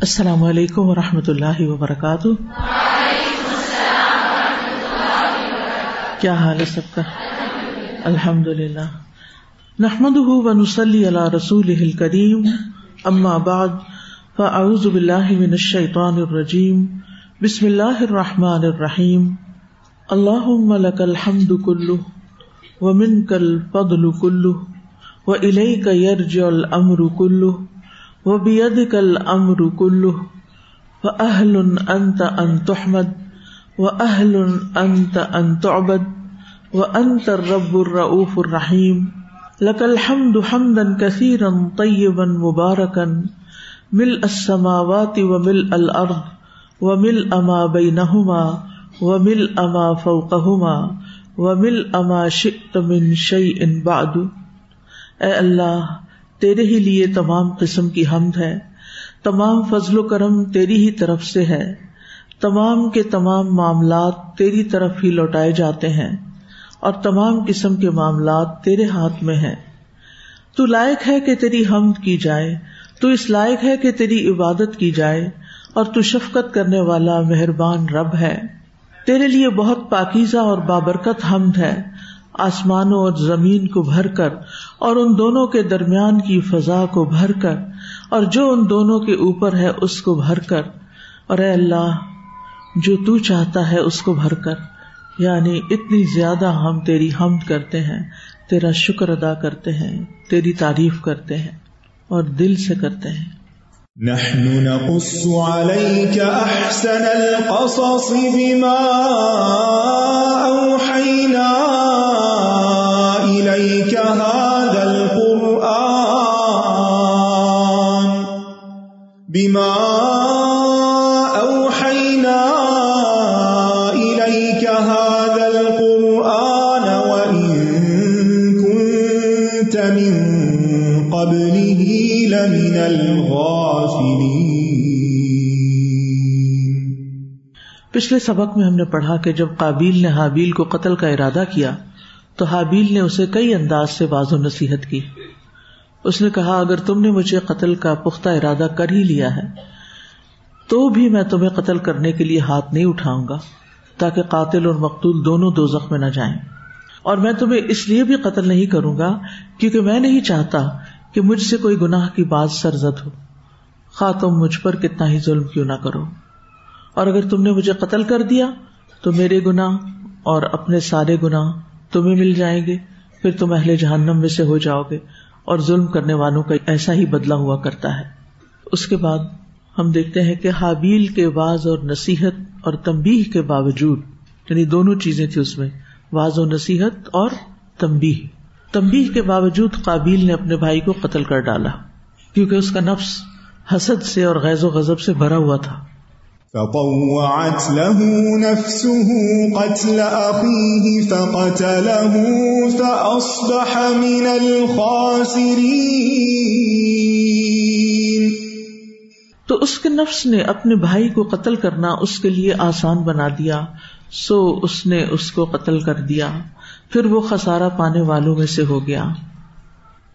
السلام علیکم و رحمۃ اللہ وبرکاتہ۔ کیا حال ہے سب کا؟ الحمد للہ نحمد و نسلی اللہ رسول کریم اما بعد، فاعوذ باللہ من الشیطان الرجیم۔ بسم اللہ الرحمٰن الرحیم۔ اللہ لک الحمد کلو و من کل فضل کلو و الیک یرجع الامر کلو و بید کل امر کلو و اہل انت ان تحمد و اہل انت ان تعبد و انت الرب الرؤوف الرحیم لك الحمد حمدا كثيرا طيبا مباركا، ملء السماوات وملء الارض وملء ما بينهما، وملء ما فوقهما، وملء ما شئت من شيء بعد. اے اللہ تیرے ہی لیے تمام قسم کی حمد ہے۔ تمام فضل و کرم تیری ہی طرف سے ہے۔ تمام کے تمام معاملات تیری طرف ہی لوٹائے جاتے ہیں اور تمام قسم کے معاملات تیرے ہاتھ میں ہیں۔ تو لائق ہے کہ تیری حمد کی جائے، تو اس لائق ہے کہ تیری عبادت کی جائے اور تو شفقت کرنے والا مہربان رب ہے۔ تیرے لیے بہت پاکیزہ اور بابرکت حمد ہے۔ آسمانوں اور زمین کو بھر کر اور ان دونوں کے درمیان کی فضا کو بھر کر اور جو ان دونوں کے اوپر ہے اس کو بھر کر اور اے اللہ، جو تو چاہتا ہے اس کو بھر کر۔ یعنی اتنی زیادہ ہم تیری حمد کرتے ہیں، تیرا شکر ادا کرتے ہیں، تیری تعریف کرتے ہیں اور دل سے کرتے ہیں۔ نحن نقص عليك أحسن القصص بما أوحينا إليك هذا القرآن بما أوحينا پچھلے سبق میں ہم نے پڑھا کہ جب قابیل نے حابیل کو قتل کا ارادہ کیا، تو حابیل نے اسے کئی انداز سے باز و نصیحت کی۔ اس نے کہا، اگر تم نے مجھے قتل کا پختہ ارادہ کر ہی لیا ہے، تو بھی میں تمہیں قتل کرنے کے لیے ہاتھ نہیں اٹھاؤں گا، تاکہ قاتل اور مقتول دونوں دو زخم نہ جائیں۔ اور میں تمہیں اس لیے بھی قتل نہیں کروں گا، کیونکہ میں نہیں چاہتا کہ مجھ سے کوئی گناہ کی بات سرزد ہو۔ خواہ تم مجھ پر کتنا ہی ظلم کیوں نہ کرو۔ اور اگر تم نے مجھے قتل کر دیا تو میرے گنا اور اپنے سارے گنا تمہیں مل جائیں گے، پھر تم اہل جہنم میں سے ہو جاؤ گے اور ظلم کرنے والوں کا ایسا ہی بدلا ہوا کرتا ہے۔ اس کے بعد ہم دیکھتے ہیں کہ حابیل کے واض اور نصیحت اور تمبی کے باوجود یعنی دونوں چیزیں تھی اس میں واض و نصیحت اور تمبی تمبی کے باوجود قابیل نے اپنے بھائی کو قتل کر ڈالا، کیونکہ اس کا نفس حسد سے اور غیظ و غذب سے بھرا ہوا تھا۔ فطوعت له نفسه قتل أخيه فقتله فأصبح من الخاسرين تو اس کے نفس نے اپنے بھائی کو قتل کرنا اس کے لیے آسان بنا دیا۔ سو اس نے اس کو قتل کر دیا۔ پھر وہ خسارا پانے والوں میں سے ہو گیا۔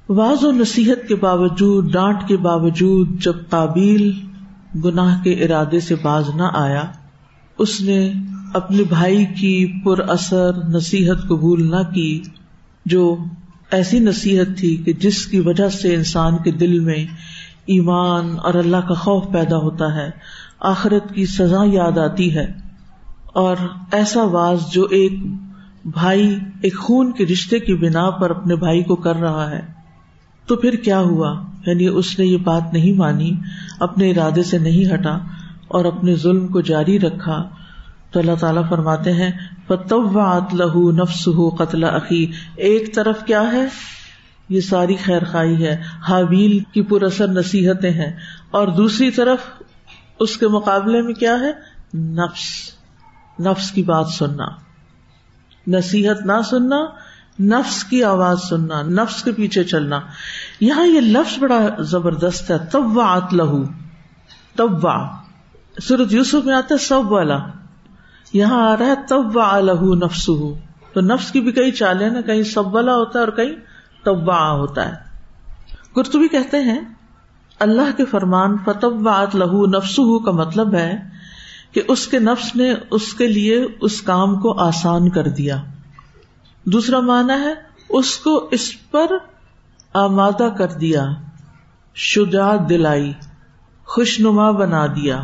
واض و نصیحت کے باوجود، ڈانٹ کے باوجود، جب قابیل گناہ کے ارادے سے باز نہ آیا۔ اس نے اپنے بھائی کی پر اثر نصیحت قبول نہ کی، جو ایسی نصیحت تھی کہ جس کی وجہ سے انسان کے دل میں ایمان اور اللہ کا خوف پیدا ہوتا ہے، آخرت کی سزا یاد آتی ہے۔ اور ایسا واز جو ایک بھائی، ایک خون کے رشتے کی بنا پر اپنے بھائی کو کر رہا ہے۔ تو پھر کیا ہوا؟ یعنی اس نے یہ بات نہیں مانی، اپنے ارادے سے نہیں ہٹا اور اپنے ظلم کو جاری رکھا۔ تو اللہ تعالیٰ فرماتے ہیں لہو نفس ہو قتل عقی ایک طرف کیا ہے؟ یہ ساری خیر خائی ہے۔ حاویل کی پر اثر نصیحتیں ہیں۔ اور دوسری طرف اس کے مقابلے میں کیا ہے؟ نفس۔ نفس کی بات سننا۔ نصیحت نہ سننا نفس کی آواز سننا، نفس کے پیچھے چلنا۔ یہاں یہ لفظ بڑا زبردست ہے، طوعت لہو، طوع۔ سورت یوسف میں آتا ہے سب والا یہاں آ رہا ہے طوع لہو نفس تو نفس کی بھی کئی چالیں نا کہیں سب والا ہوتا ہے اور کہیں طوع ہوتا ہے۔ کرتبی کہتے ہیں، اللہ کے فرمان فتب لہو نفس کا مطلب ہے کہ اس کے نفس نے اس کے لیے اس کام کو آسان کر دیا۔ دوسرا مانا ہے اس کو اس پر آمادہ کر دیا شجاعت دلائی، خوشنما بنا دیا۔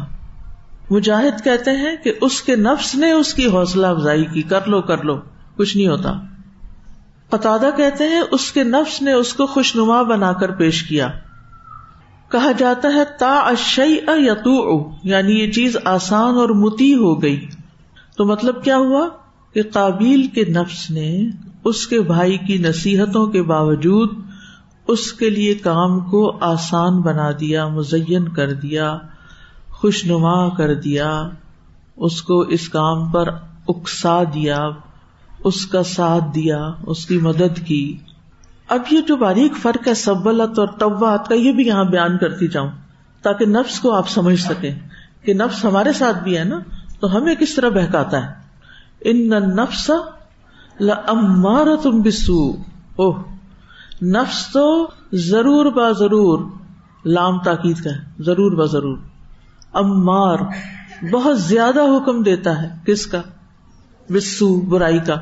مجاہد کہتے ہیں کہ اس کے نفس نے اس کی حوصلہ افزائی کی، کر لو کر لو، کچھ نہیں ہوتا۔ قطع کہتے ہیں اس کے نفس نے اس کو خوشنما بنا کر پیش کیا۔ کہا جاتا ہے، تا اشئی یتو یعنی یہ چیز آسان اور متی ہو گئی۔ تو مطلب کیا ہوا؟ کہ قابیل کے نفس نے اس کے بھائی کی نصیحتوں کے باوجود اس کے لیے کام کو آسان بنا دیا، مزین کر دیا خوش نما کر دیا، اس کو اس کام پر اکسا دیا، اس کا ساتھ دیا، اس کی مدد کی۔ اب یہ جو باریک فرق ہے سبلت اور طوات کا، یہ بھی یہاں بیان کرتی جاؤں تاکہ نفس کو آپ سمجھ سکیں کہ نفس ہمارے ساتھ بھی ہے نا، تو ہمیں کس طرح بہکاتا ہے؟ ان نفس لمار تم بسو اوہ، نفس تو ضرور با ضرور لام تاکید کا ہے، ضرور با ضرور۔ امار، بہت زیادہ حکم دیتا ہے۔ کس کا؟ بسو برائی کا۔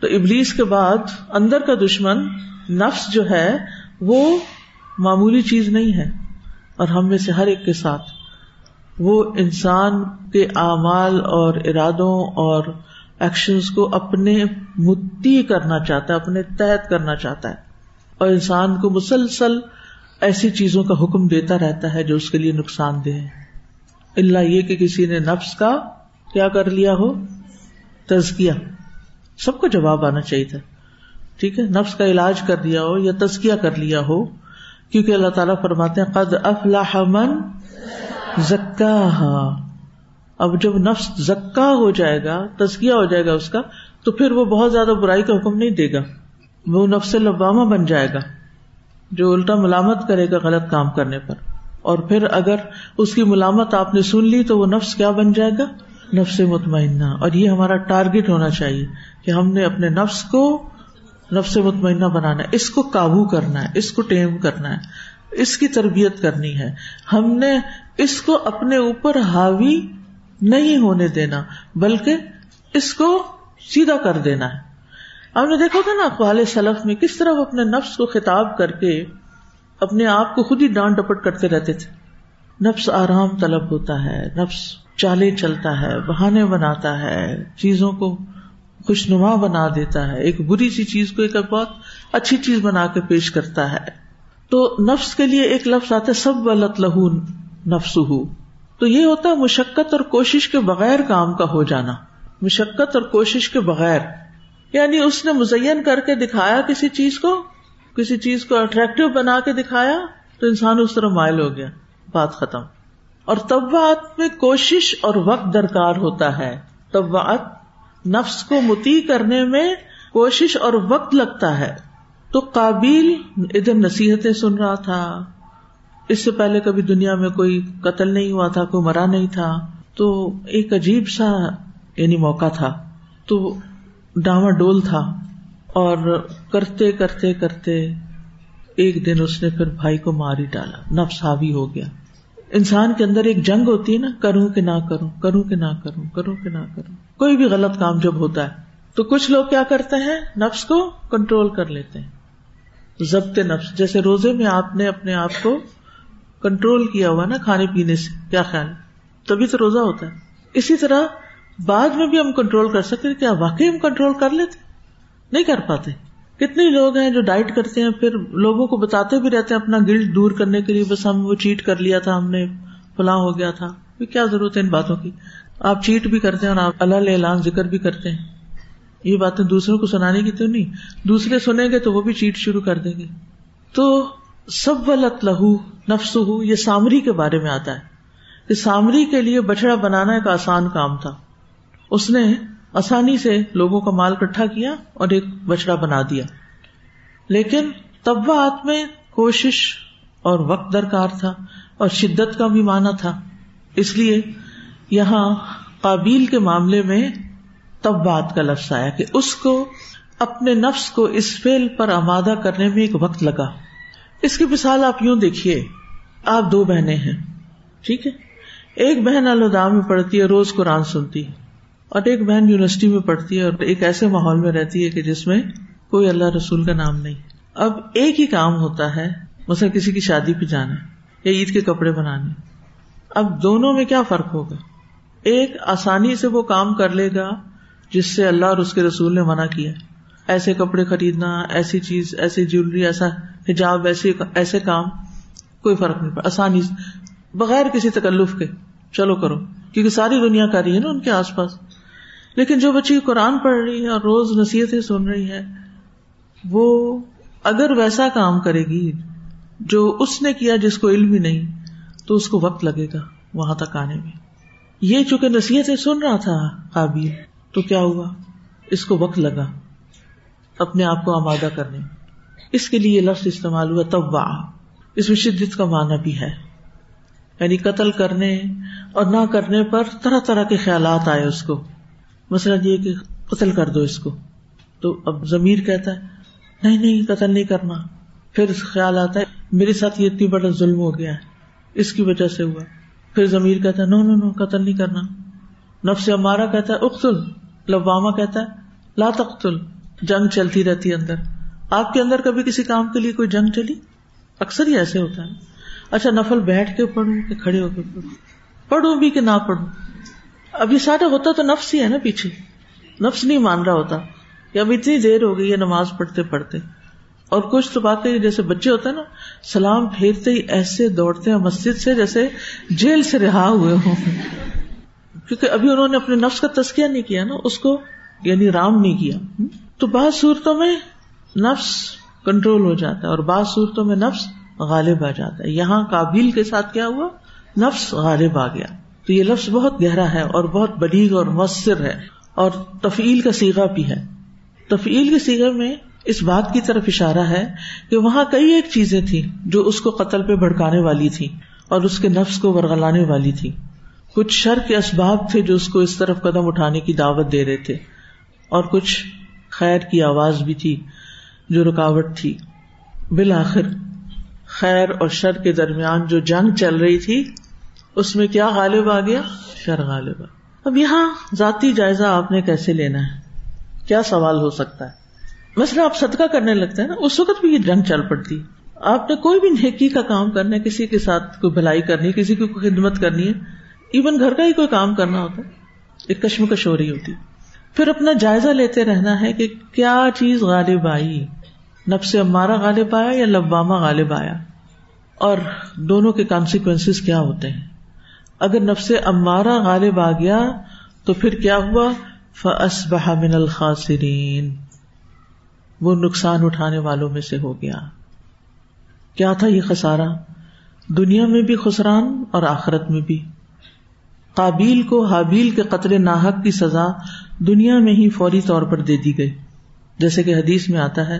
تو ابلیس کے بعد اندر کا دشمن، نفس جو ہے، وہ معمولی چیز نہیں ہے۔ اور ہم میں سے ہر ایک کے ساتھ۔ وہ انسان کے اعمال اور ارادوں اور ایکشن کو اپنے متی کرنا چاہتا ہے، اپنے تحت کرنا چاہتا ہے۔ اور انسان کو مسلسل ایسی چیزوں کا حکم دیتا رہتا ہے جو اس کے لیے نقصان دہ ہے اللہ یہ کہ کسی نے نفس کا کیا کر لیا ہو؟ تزکیا سب کو جواب آنا چاہیے تھا۔ ٹھیک ہے، نفس کا علاج کر دیا ہو یا تزکیا کر لیا ہو؟ کیونکہ اللہ تعالیٰ فرماتے ہیں، قد افلاح من زکا اب جب نفس زکا ہو جائے گا تزکیا ہو جائے گا اس کا، تو پھر وہ بہت زیادہ برائی کا حکم نہیں دے گا۔ وہ نفس لبامہ بن جائے گا، جو الٹا ملامت کرے گا غلط کام کرنے پر۔ اور پھر اگر اس کی ملامت آپ نے سن لی، تو وہ نفس کیا بن جائے گا؟ نفس مطمئنہ۔ اور یہ ہمارا ٹارگیٹ ہونا چاہیے کہ ہم نے اپنے نفس کو نفس مطمئنہ بنانا ہے۔ اس کو قابو کرنا ہے، اس کو ٹیم کرنا ہے۔ اس کی تربیت کرنی ہے۔ ہم نے اس کو اپنے اوپر حاوی نہیں ہونے دینا، بلکہ اس کو سیدھا کر دینا ہے۔ ہم نے دیکھا تھا نا، اقوال سلف میں کس طرح وہ اپنے نفس کو خطاب کر کے اپنے آپ کو خود ہی ڈانٹ ڈپٹ کرتے رہتے تھے۔ نفس آرام طلب ہوتا ہے، نفس چالے چلتا ہے، بہانے بناتا ہے، چیزوں کو خوش نما بنا دیتا ہے۔ ایک بری سی چیز کو ایک بہت اچھی چیز بنا کے پیش کرتا ہے۔ تو نفس کے لیے ایک لفظ آتا ہے سب ولط لہو نفس ہو تو یہ ہوتا ہے مشقت اور کوشش کے بغیر کام کا ہو جانا۔ مشقت اور کوشش کے بغیر۔ یعنی اس نے مزین کر کے دکھایا کسی چیز کو، کسی چیز کو اٹریکٹو بنا کے دکھایا، تو انسان اس طرح مائل ہو گیا۔ بات ختم۔ اور طبعات میں کوشش اور وقت درکار ہوتا ہے۔ طبعات نفس کو متی کرنے میں کوشش اور وقت لگتا ہے۔ تو قابل، ادھر نصیحتیں سن رہا تھا۔ اس سے پہلے کبھی دنیا میں کوئی قتل نہیں ہوا تھا، کوئی مرا نہیں تھا، تو ایک عجیب سا یعنی موقع تھا۔ تو ڈاما ڈول تھا اور کرتے کرتے کرتے ایک دن اس نے پھر بھائی کو مار ہی ڈالا، نفس حاوی ہو گیا۔ انسان کے اندر ایک جنگ ہوتی ہے نا، کروں کہ نہ کروں کروں کہ نہ کروں کروں کہ نہ کروں۔ کوئی بھی غلط کام جب ہوتا ہے، تو کچھ لوگ کیا کرتے ہیں، نفس کو کنٹرول کر لیتے ہیں۔ ضبط نفس، جیسے روزے میں آپ نے اپنے آپ کو کنٹرول کیا ہوا نا کھانے پینے سے، کیا خیال؟ تبھی تو روزہ ہوتا ہے۔ اسی طرح بعد میں بھی ہم کنٹرول کر سکتے کیا واقعی ہم کنٹرول کر لیتے؟ نہیں کر پاتے۔ کتنے لوگ ہیں جو ڈائٹ کرتے ہیں، پھر لوگوں کو بتاتے بھی رہتے ہیں، اپنا گلٹ دور کرنے کے لیے بس ہم وہ چیٹ کر لیا تھا، ہم نے فلاں ہو گیا تھا۔ کیا ضرورت ہے ان باتوں کی؟ آپ چیٹ بھی کرتے ہیں اور آپ اللہ اعلان، ذکر بھی کرتے ہیں۔ یہ باتیں دوسروں کو سنانے کی تو نہیں، دوسرے سنیں گے تو وہ بھی چیٹ شروع کر دیں گے۔ تو سب ولت لہو نفس ہو یہ سامری کے بارے میں آتا ہے۔ کہ سامری کے لیے بچڑا بنانا ایک آسان کام تھا۔ اس نے آسانی سے لوگوں کا مال کٹھا کیا اور ایک بچڑا بنا دیا۔ لیکن طبعات میں کوشش اور وقت درکار تھا اور شدت کا بھی مانا تھا۔ اس لیے یہاں قابیل کے معاملے میں تب بات کا لفظ آیا کہ اس کو اپنے نفس کو اس فیل پر آمادہ کرنے میں ایک وقت لگا۔ اس کی مثال آپ یوں دیکھیے، آپ دو بہنیں ہیں، ٹھیک ہے؟ ایک بہن الدا میں پڑھتی ہے، روز قرآن سنتی ہے، اور ایک بہن یونیورسٹی میں پڑھتی ہے، اور ایک ایسے ماحول میں رہتی ہے کہ جس میں کوئی اللہ رسول کا نام نہیں۔ اب ایک ہی کام ہوتا ہے، مثلا کسی کی شادی پہ جانا یا عید کے کپڑے بنانے۔ اب دونوں میں کیا فرق ہوگا؟ ایک آسانی سے وہ کام کر لے گا جس سے اللہ اور اس کے رسول نے منع کیا۔ ایسے کپڑے خریدنا، ایسی چیز، ایسی جیولری ایسا حجاب ایسے ایسے کام کوئی فرق نہیں پڑا، آسانی بغیر کسی تکلف کے، چلو کرو، کیونکہ ساری دنیا کر رہی ہے نا ان کے آس پاس۔ لیکن جو بچی قرآن پڑھ رہی ہے اور روز نصیحتیں سن رہی ہے، وہ اگر ویسا کام کرے گی، جو اس نے کیا جس کو علم ہی نہیں، تو اس کو وقت لگے گا وہاں تک آنے میں۔ یہ چونکہ نصیحتیں سن رہا تھا قابل، تو کیا ہوا؟ اس کو وقت لگا اپنے آپ کو آمادہ کرنے میں۔ اس کے لیے لفظ استعمال ہوا تب اس میں شدت کا معنی بھی ہے۔ یعنی قتل کرنے اور نہ کرنے پر طرح طرح کے خیالات آئے اس کو۔ مثلاً یہ کہ قتل کر دو اس کو۔ تو اب ضمیر کہتا ہے، نہیں نہیں، قتل نہیں کرنا۔ پھر خیال آتا ہے، میرے ساتھ یہ اتنی بڑا ظلم ہو گیا ہے۔ اس کی وجہ سے ہوا۔ پھر ضمیر کہتا ہے، نو نو نو، قتل نہیں کرنا۔ نفس ہمارا کہتا ہے اختل لباما کہتا ہے، لا تختل جنگ چلتی رہتی ہے اندر۔ آپ کے اندر کبھی کسی کام کے لیے کوئی جنگ چلی؟ اکثر ہی ایسے ہوتا ہے۔ اچھا نفل بیٹھ کے پڑھوں کہ کھڑے ہو کے پڑھوں؟ پڑھوں بھی کہ نہ پڑھوں؟ اب یہ سارا ہوتا تو نفس ہی ہے نا پیچھے۔ نفس نہیں مان رہا ہوتا۔ کہ اب اتنی دیر ہو گئی ہے نماز پڑھتے پڑھتے۔ اور کچھ تو باتیں جیسے بچے ہوتے ہیں نا، سلام پھیرتے ہی ایسے دوڑتے ہیں مسجد سے جیسے جیل سے رہا ہوئے ہوں۔ کیونکہ ابھی انہوں نے اپنے نفس کا تسکیہ نہیں کیا نا، اس کو یعنی رام نہیں کیا۔ تو بعض صورتوں میں نفس کنٹرول ہو جاتا ہے اور بعض صورتوں میں نفس غالب آ جاتا ہے۔ یہاں کابل کے ساتھ کیا ہوا؟ نفس غالب آ گیا۔ تو یہ لفظ بہت گہرا ہے اور بہت بلیغ اور مؤثر ہے اور تفیل کا سیگا بھی ہے۔ تفیل کے سیگا میں اس بات کی طرف اشارہ ہے کہ وہاں کئی ایک چیزیں تھی جو اس کو قتل پہ بھڑکانے والی تھی اور اس کے نفس کو ورگلانے والی تھی کچھ شر کے اسباب تھے جو اس کو اس طرف قدم اٹھانے کی دعوت دے رہے تھے اور کچھ خیر کی آواز بھی تھی۔ جو رکاوٹ تھی۔ بالآخر، خیر اور شر کے درمیان جو جنگ چل رہی تھی، اس میں کیا غالب آ گیا؟ شر غالب اب یہاں ذاتی جائزہ آپ نے کیسے لینا ہے؟ کیا سوال ہو سکتا ہے؟ مثلا آپ صدقہ کرنے لگتے ہیں نا، اس وقت بھی یہ جنگ چل پڑتی۔ آپ نے کوئی بھی نیکی کا کام کرنا ہے، کسی کے ساتھ کوئی بھلائی کرنی ہے، کسی کی کوئی خدمت کرنی ہے، ایون گھر کا ہی کوئی کام کرنا ہوتا ہے، ایک کشمکش ہو رہی ہوتی۔ پھر اپنا جائزہ لیتے رہنا ہے کہ کیا چیز غالب آئی؟ نب سے ہمارا غالب آیا یا لبامہ غالب آیا؟ اور دونوں کے کانسیکوینس کیا ہوتے ہیں؟ اگر نفس امارا غالب آ گیا تو پھر کیا ہوا؟ فس من الخاصرین وہ نقصان اٹھانے والوں میں سے ہو گیا۔ کیا تھا یہ خسارا دنیا میں بھی خسران اور آخرت میں بھی۔ قابیل کو حابیل کے قطر ناحک کی سزا دنیا میں ہی فوری طور پر دے دی گئی۔ جیسے کہ حدیث میں آتا ہے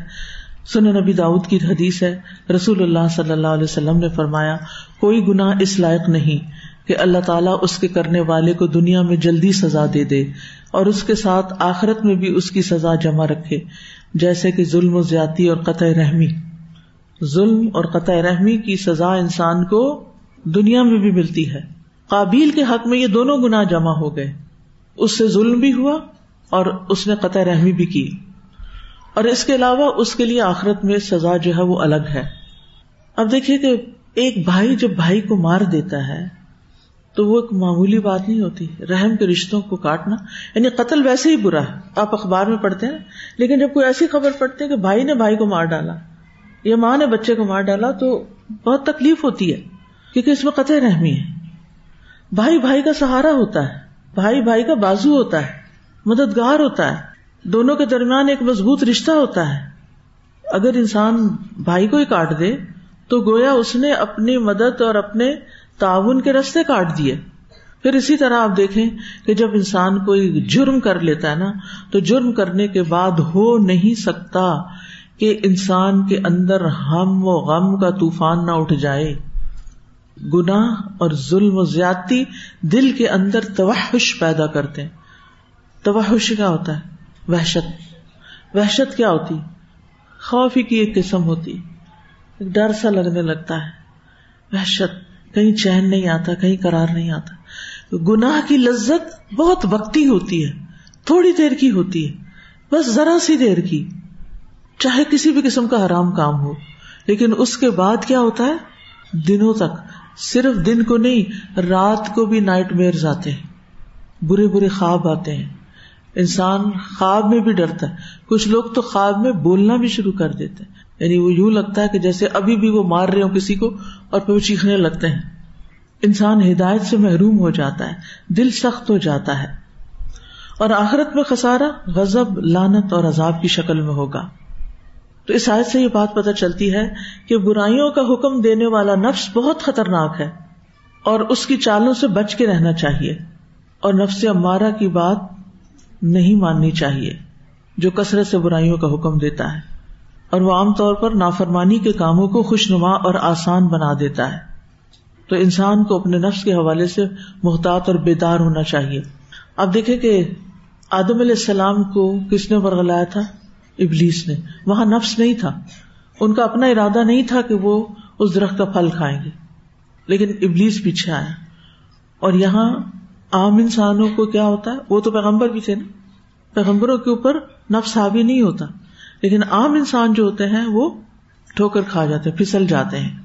سن نبی داؤد کی حدیث ہے، رسول اللہ صلی اللہ علیہ وسلم نے فرمایا، کوئی گنا اس لائق نہیں کہ اللہ تعالیٰ اس کے کرنے والے کو دنیا میں جلدی سزا دے دے اور اس کے ساتھ آخرت میں بھی اس کی سزا جمع رکھے، جیسے کہ ظلم و زیادتی اور قطع رحمی۔ ظلم اور قطع رحمی کی سزا انسان کو دنیا میں بھی ملتی ہے۔ قابیل کے حق میں یہ دونوں گنا جمع ہو گئے۔ اس سے ظلم بھی ہوا اور اس نے قطع رحمی بھی کی۔ اور اس کے علاوہ اس کے لیے آخرت میں سزا جو ہے وہ الگ ہے۔ اب دیکھیے کہ ایک بھائی جب بھائی کو مار دیتا ہے تو وہ ایک معمولی بات نہیں ہوتی۔ رحم کے رشتوں کو کاٹنا یعنی قتل ویسے ہی برا۔ ہے آپ اخبار میں پڑھتے ہیں، لیکن جب کوئی ایسی خبر پڑھتے ہیں کہ بھائی نے بھائی کو مار ڈالا یا ماں نے بچے کو مار ڈالا تو بہت تکلیف ہوتی ہے، کیونکہ اس میں قطع رحمی ہے۔ بھائی بھائی کا سہارا ہوتا ہے، بھائی بھائی کا بازو ہوتا ہے، مددگار ہوتا ہے، دونوں کے درمیان ایک مضبوط رشتہ ہوتا ہے۔ اگر انسان بھائی کو ہی کاٹ دے، تو گویا اس نے اپنی مدد اور اپنے تعاون کے رستے کاٹ دیے۔ پھر اسی طرح آپ دیکھیں کہ جب انسان کوئی جرم کر لیتا ہے نا، تو جرم کرنے کے بعد ہو نہیں سکتا کہ انسان کے اندر ہم و غم کا طوفان نہ اٹھ جائے۔ گنا اور ظلم و زیادتی دل کے اندر توحش پیدا کرتے ہیں۔ توحش کیا ہوتا ہے؟ وحشت۔ وحشت کیا ہوتی؟ خوف ہی کی ایک قسم ہوتی۔ ڈر سا لگنے لگتا ہے۔ وحشت۔ کہیں چین نہیں آتا، کہیں کرار نہیں آتا۔ گناہ کی لذت بہت وقتی ہوتی ہے۔ تھوڑی دیر کی ہوتی ہے۔ بس ذرا سی دیر کی۔ چاہے کسی بھی قسم کا حرام کام ہو۔ لیکن اس کے بعد کیا ہوتا ہے؟ دنوں تک۔ صرف دن کو نہیں، رات کو بھی نائٹ میئرز آتے ہیں۔ برے برے خواب آتے ہیں۔ انسان خواب میں بھی ڈرتا ہے۔ کچھ لوگ تو خواب میں بولنا بھی شروع کر دیتے ہیں۔ یعنی وہ یوں لگتا ہے کہ جیسے ابھی بھی وہ مار رہے ہو کسی کو اور پھر وہ چیخنے لگتے ہیں۔ انسان ہدایت سے محروم ہو جاتا ہے، دل سخت ہو جاتا ہے۔ اور آخرت میں خسارا غزب لانت اور عذاب کی شکل میں ہوگا۔ تو اس آیت سے یہ بات پتہ چلتی ہے کہ برائیوں کا حکم دینے والا نفس بہت خطرناک ہے اور اس کی چالوں سے بچ کے رہنا چاہیے اور نفس امارہ کی بات نہیں ماننی چاہیے جو کثرت سے برائیوں کا حکم دیتا ہے اور وہ عام طور پر نافرمانی کے کاموں کو خوش نما اور آسان بنا دیتا ہے۔ تو انسان کو اپنے نفس کے حوالے سے محتاط اور بیدار ہونا چاہیے۔ اب دیکھیں کہ آدم علیہ السلام کو کس نے برگلایا تھا؟ ابلیس نے۔ وہاں نفس نہیں تھا۔ ان کا اپنا ارادہ نہیں تھا کہ وہ اس درخت کا پھل کھائیں گے۔ لیکن ابلیس پیچھے آیا۔ اور یہاں عام انسانوں کو کیا ہوتا ہے؟ وہ تو پیغمبر بھی تھے نا۔ پیغمبروں کے اوپر نفس حاوی نہیں ہوتا۔ لیکن عام انسان جو ہوتے ہیں، وہ ٹھوکر کھا جاتے ہیں، پھسل جاتے ہیں۔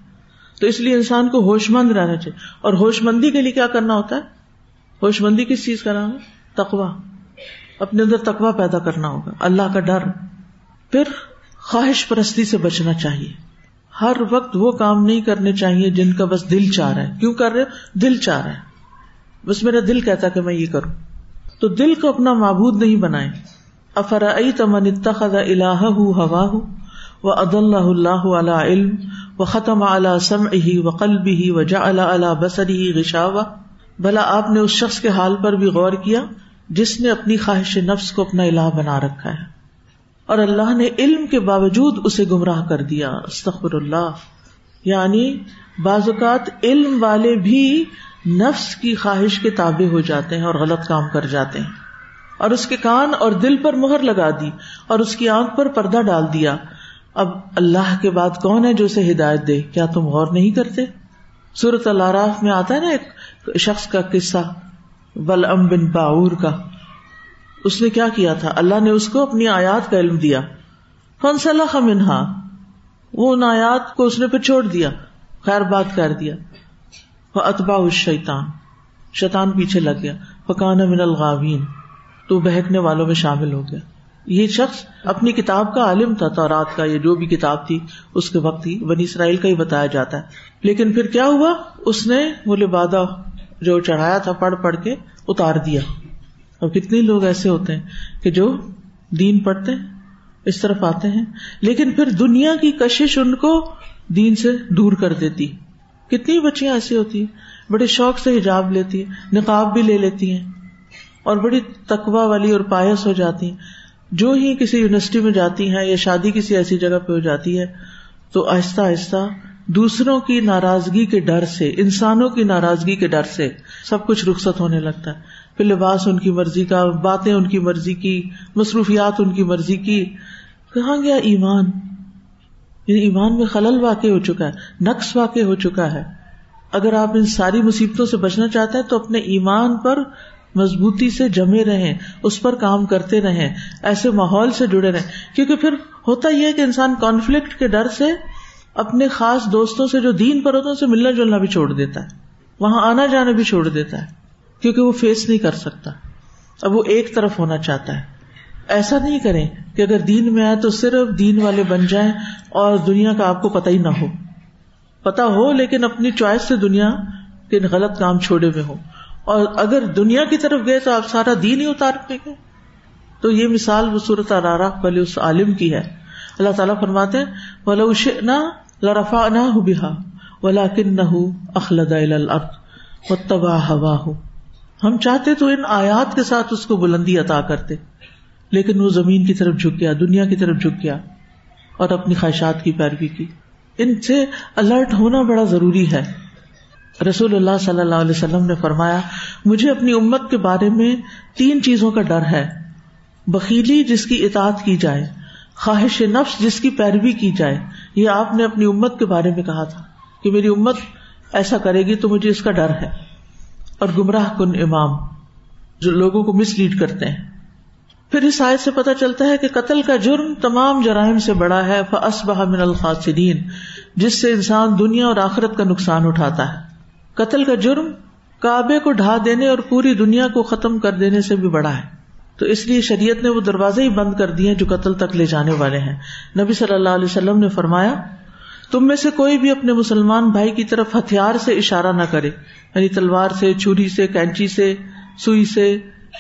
تو اس لیے انسان کو ہوش مند رہنا چاہیے۔ اور ہوش مندی کے لیے کیا کرنا ہوتا ہے؟ ہوش مندی کس چیز کا نام ہے؟ تقوا اپنے اندر تقوا پیدا کرنا ہوگا۔ اللہ کا ڈر۔ پھر خواہش پرستی سے بچنا چاہیے۔ ہر وقت وہ کام نہیں کرنے چاہیے جن کا بس دل چاہ رہا ہے۔ کیوں کر رہے دل چاہ رہا ہے۔ بس میرا دل کہتا کہ میں یہ کروں۔ تو دل کو اپنا معبود نہیں بنائے افرا تمن اتخذ الہ ہوا و عد اللہ اللہ علیہ علم و ختم اعلی سم ہی و قلب ہی و جا اللہ بسری غشاوا بھلا آپ نے اس شخص کے حال پر بھی غور کیا جس نے اپنی خواہش نفس کو اپنا الہ بنا رکھا ہے۔ اور اللہ نے علم کے باوجود اسے گمراہ کر دیا۔ استغفر اللہ۔ یعنی بعض اوقات علم والے بھی نفس کی خواہش کے تابع ہو جاتے ہیں اور غلط کام کر جاتے ہیں۔ اور اس کے کان اور دل پر مہر لگا دی اور اس کی آنکھ پر پردہ ڈال دیا۔ اب اللہ کے بعد کون ہے جو اسے ہدایت دے؟ کیا تم غور نہیں کرتے؟ سورت اللہ میں آتا ہے نا ایک شخص کا قصہ، بل ام بن باور کا۔ اس نے کیا کیا تھا؟ اللہ نے اس کو اپنی آیات کا علم دیا۔ فن صلاح منہا وہ ان آیات کو اس نے پھر چھوڑ دیا۔ خیر بات کر دیا۔ وہ اتبا شیتان شیتان پیچھے لگ گیا۔ فکان من الغاوین تو بہکنے والوں میں شامل ہو گیا۔ یہ شخص اپنی کتاب کا عالم تھا۔ تو رات کا یہ جو بھی کتاب تھی، اس کے وقت ہی بنی اسرائیل کا ہی بتایا جاتا ہے۔ لیکن پھر کیا ہوا؟ اس نے وہ لبادہ جو چڑھایا تھا، پڑھ پڑھ کے اتار دیا۔ اور کتنے لوگ ایسے ہوتے ہیں کہ جو دین پڑھتے ہیں، اس طرف آتے ہیں۔ لیکن پھر دنیا کی کشش ان کو دین سے دور کر دیتی۔ کتنی بچیاں ایسی ہوتی ہیں، بڑے شوق سے حجاب لیتی ہیں، نقاب بھی لے لیتی ہیں اور بڑی تقوا والی اور پایس ہو جاتی ہیں۔ جو ہی کسی یونیورسٹی میں جاتی ہیں یا شادی کسی ایسی جگہ پہ ہو جاتی ہے، تو آہستہ آہستہ دوسروں کی ناراضگی کے ڈر سے، انسانوں کی ناراضگی کے ڈر سے سب کچھ رخصت ہونے لگتا ہے۔ پھر لباس ان کی مرضی کا، باتیں ان کی مرضی کی، مصروفیات ان کی مرضی کی۔ کہاں گیا ایمان؟ یعنی ایمان میں خلل واقع ہو چکا ہے، نقص واقع ہو چکا ہے۔ اگر آپ ان ساری مصیبتوں سے بچنا چاہتے ہیں تو اپنے ایمان پر مضبوطی سے جمے رہیں، اس پر کام کرتے رہیں، ایسے ماحول سے جڑے رہیں۔ کیونکہ پھر ہوتا یہ ہے کہ انسان کانفلکٹ کے ڈر سے اپنے خاص دوستوں سے جو دین پر ہوتا ہے اسے ملنا جلنا بھی چھوڑ دیتا ہے۔ وہاں آنا جانا بھی چھوڑ دیتا ہے۔ کیونکہ وہ فیس نہیں کر سکتا۔ اب وہ ایک طرف ہونا چاہتا ہے۔ ایسا نہیں کریں کہ اگر دین میں آئے تو صرف دین والے بن جائیں اور دنیا کا آپ کو پتا ہی نہ ہو۔ پتا ہو لیکن اپنی چوائس سے دنیا کے غلط کام چھوڑے ہوئے ہو اور اگر دنیا کی طرف گئے تو آپ سارا دین ہی اتار پہ گے۔ تو یہ مثال وہ صورت ارارا والے اس عالم کی ہے۔ اللہ تعالیٰ فرماتے نہ لرفا نہ ہو بہا ولا کن نہ اخلد تباہ ہم چاہتے تو ان آیات کے ساتھ اس کو بلندی عطا کرتے، لیکن وہ زمین کی طرف جھک گیا، دنیا کی طرف جھک گیا اور اپنی خواہشات کی پیروی کی۔ ان سے الرٹ ہونا بڑا ضروری ہے۔ رسول اللہ صلی اللہ علیہ وسلم نے فرمایا، مجھے اپنی امت کے بارے میں تین چیزوں کا ڈر ہے۔ بکیلی جس کی اطاعت کی جائے، خواہش نفس جس کی پیروی کی جائے۔ یہ آپ نے اپنی امت کے بارے میں کہا تھا کہ میری امت ایسا کرے گی تو مجھے اس کا ڈر ہے۔ اور گمراہ کن امام جو لوگوں کو مس لیڈ کرتے ہیں۔ پھر اس آیت سے پتا چلتا ہے کہ قتل کا جرم تمام جرائم سے بڑا ہے فصبہ من الخاصرین جس سے انسان دنیا اور آخرت کا نقصان اٹھاتا ہے۔ قتل کا جرم کعبے کو ڈھا دینے اور پوری دنیا کو ختم کر دینے سے بھی بڑا ہے۔ تو اس لیے شریعت نے وہ دروازے ہی بند کر دیے جو قتل تک لے جانے والے ہیں۔ نبی صلی اللہ علیہ وسلم نے فرمایا تم میں سے کوئی بھی اپنے مسلمان بھائی کی طرف ہتھیار سے اشارہ نہ کرے یعنی تلوار سے، چھری سے، کینچی سے، سوئی سے،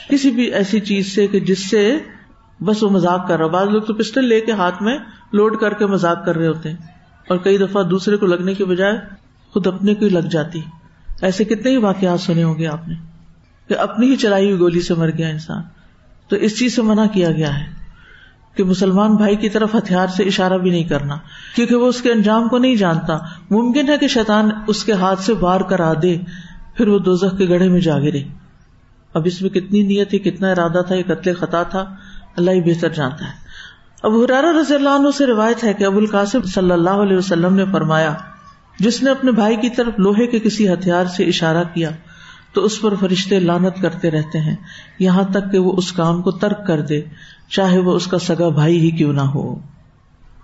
کسی بھی ایسی چیز سے کہ جس سے بس وہ مزاق کر رہا بعض لوگ تو پسٹل لے کے ہاتھ میں لوڈ کر کے مزاق کر رہے ہوتے ہیں اور کئی دفعہ دوسرے کو لگنے کے بجائے خود اپنے کو ہی لگ جاتی۔ ایسے کتنے ہی واقعات سنے ہوں گے آپ نے کہ اپنی ہی چلائی ہوئی گولی سے مر گیا انسان۔ تو اس چیز سے منع کیا گیا ہے۔ کہ مسلمان بھائی کی طرف ہتھیار سے اشارہ بھی نہیں کرنا، کیونکہ وہ اس کے انجام کو نہیں جانتا۔ ممکن ہے کہ شیطان اس کے ہاتھ سے وار کرا دے، پھر وہ دوزخ کے گڑھے میں جا گرے۔ اب اس میں کتنی نیت تھی، کتنا ارادہ تھا، یہ قتل خطا تھا، اللہ ہی بہتر جانتا ہے۔ اب حرارا رضی اللہ عنہ سے روایت ہے کہ ابو القاسم صلی اللہ علیہ وسلم نے فرمایا، جس نے اپنے بھائی کی طرف لوہے کے کسی ہتھیار سے اشارہ کیا، تو اس پر فرشتے لانت کرتے رہتے ہیں۔ یہاں تک کہ وہ اس کام کو ترک کر دے۔ چاہے وہ اس کا سگا بھائی ہی کیوں نہ ہو۔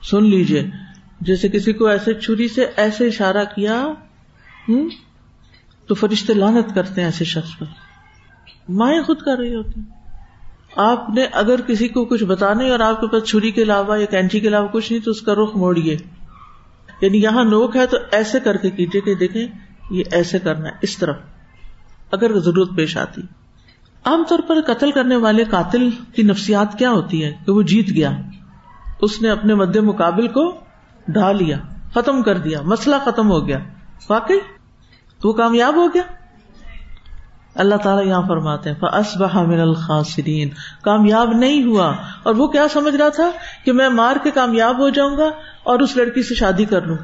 سن لیجیے جیسے کسی کو ایسے چھری سے ایسے اشارہ کیا ہوں تو فرشتے لانت کرتے ہیں ایسے شخص پر۔ مائیں خود کر رہی ہوتی آپ نے اگر کسی کو کچھ بتانے اور آپ کے پاس چھری کے علاوہ یا کینچی کے علاوہ کچھ نہیں، تو اس کا رخ موڑیے۔ یعنی یہاں نوک ہے تو ایسے کر کے کیجیے کہ دیکھیں یہ ایسے کرنا ہے، اس طرف۔ اگر ضرورت پیش آتی۔ عام طور پر قتل کرنے والے قاتل کی نفسیات کیا ہوتی ہے کہ وہ جیت گیا؟ اس نے اپنے مد مقابل کو ڈھا لیا، ختم کر دیا، مسئلہ ختم ہو گیا۔ واقعی؟ تو وہ کامیاب ہو گیا؟ اللہ تعالیٰ یہاں فرماتے ہیں من الخاصرین کامیاب نہیں ہوا۔ اور وہ کیا سمجھ رہا تھا؟ کہ میں مار کے کامیاب ہو جاؤں گا اور اس لڑکی سے شادی کر لوں،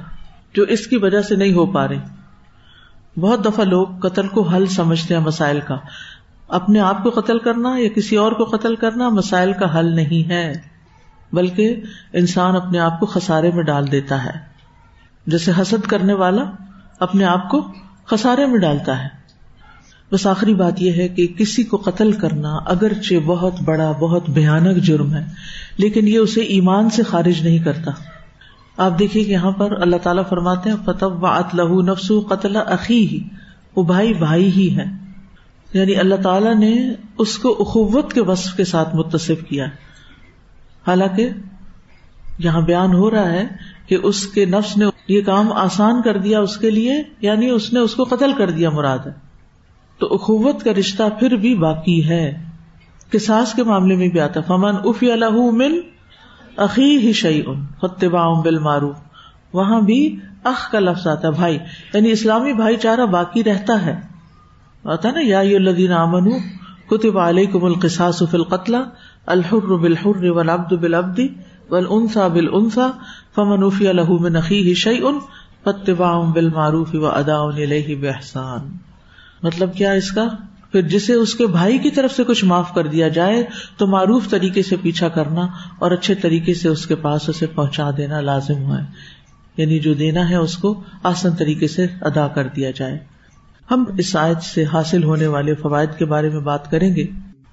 جو اس کی وجہ سے نہیں ہو پا رہی۔ بہت دفعہ لوگ قتل کو حل سمجھتے ہیں مسائل کا۔ اپنے آپ کو قتل کرنا یا کسی اور کو قتل کرنا مسائل کا حل نہیں ہے، بلکہ انسان اپنے آپ کو خسارے میں ڈال دیتا ہے۔ جیسے حسد کرنے والا اپنے آپ کو خسارے میں ڈالتا ہے۔ بس آخری بات یہ ہے کہ کسی کو قتل کرنا اگرچہ بہت بڑا، بہت بھیانک جرم ہے، لیکن یہ اسے ایمان سے خارج نہیں کرتا۔ آپ دیکھیے کہ یہاں پر اللہ تعالیٰ فرماتے ہیں فتح و لہو نفس قتل عقی ہی وہ بھائی بھائی ہی ہے۔ یعنی اللہ تعالیٰ نے اس کو اخوت کے وصف کے ساتھ متصف کیا حالانکہ یہاں بیان ہو رہا ہے کہ اس کے نفس نے یہ کام آسان کر دیا اس کے لیے یعنی اس نے اس کو قتل کر دیا مراد ہے۔ تو اخوت کا رشتہ پھر بھی باقی ہے۔ کساس کے معاملے میں بھی آتا فمن اف الح من عقی ہی شعی ان فتبا بل مارو وہاں بھی اخ کا لفظ آتا ہے، بھائی۔ یعنی اسلامی بھائی چارہ باقی رہتا ہے۔ آتا نا، یا الدین امن کتب علیہ کم القساس فل قتل الحر بالحر ولابد بالابدی ول انسا بل انسا فمن افی الح من عقی ہی شعی ان فتبا بل معروف و مطلب کیا اس کا؟ پھر جسے اس کے بھائی کی طرف سے کچھ معاف کر دیا جائے، تو معروف طریقے سے پیچھا کرنا اور اچھے طریقے سے اس کے پاس اسے پہنچا دینا لازم ہوا ہے. یعنی جو دینا ہے اس کو آسن طریقے سے ادا کر دیا جائے. ہم اس آیت سے حاصل ہونے والے فوائد کے بارے میں بات کریں گے۔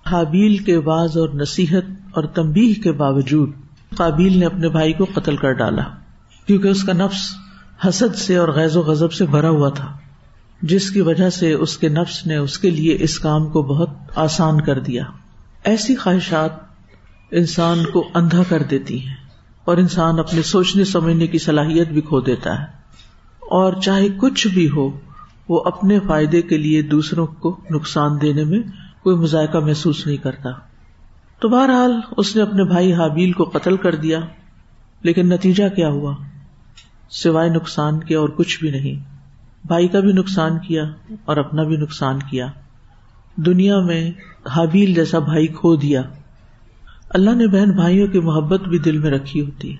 حابیل کے باز اور نصیحت اور تمبیح کے باوجود قابیل نے اپنے بھائی کو قتل کر ڈالا، کیونکہ اس کا نفس حسد سے اور غیر و غذب سے بھرا ہوا تھا، جس کی وجہ سے اس کے نفس نے اس کے لیے اس کام کو بہت آسان کر دیا۔ ایسی خواہشات انسان کو اندھا کر دیتی ہیں اور انسان اپنے سوچنے سمجھنے کی صلاحیت بھی کھو دیتا ہے۔ اور چاہے کچھ بھی ہو وہ اپنے فائدے کے لیے دوسروں کو نقصان دینے میں کوئی مذائقہ محسوس نہیں کرتا۔ تو بہرحال اس نے اپنے بھائی حابیل کو قتل کر دیا، لیکن نتیجہ کیا ہوا؟ سوائے نقصان کے اور کچھ بھی نہیں۔ بھائی کا بھی نقصان کیا اور اپنا بھی نقصان کیا۔ دنیا میں حابیل جیسا بھائی کھو دیا۔ اللہ نے بہن بھائیوں کی محبت بھی دل میں رکھی ہوتی ہے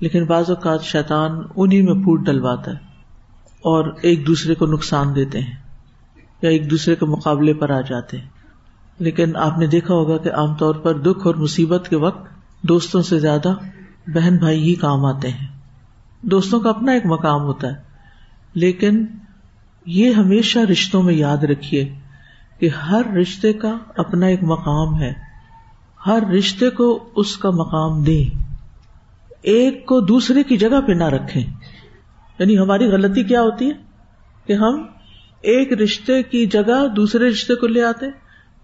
لیکن بعض اوقات شیطان انہیں میں پھوٹ ڈلواتا ہے۔ اور ایک دوسرے کو نقصان دیتے ہیں یا ایک دوسرے کے مقابلے پر آ جاتے ہیں۔ لیکن آپ نے دیکھا ہوگا کہ عام طور پر دکھ اور مصیبت کے وقت دوستوں سے زیادہ بہن بھائی ہی کام آتے ہیں۔ دوستوں کا اپنا ایک مقام ہوتا ہے۔ لیکن یہ ہمیشہ رشتوں میں یاد رکھیے کہ ہر رشتے کا اپنا ایک مقام ہے۔ ہر رشتے کو اس کا مقام دیں۔ ایک کو دوسرے کی جگہ پہ نہ رکھیں۔ یعنی ہماری غلطی کیا ہوتی ہے؟ کہ ہم ایک رشتے کی جگہ دوسرے رشتے کو لے آتے،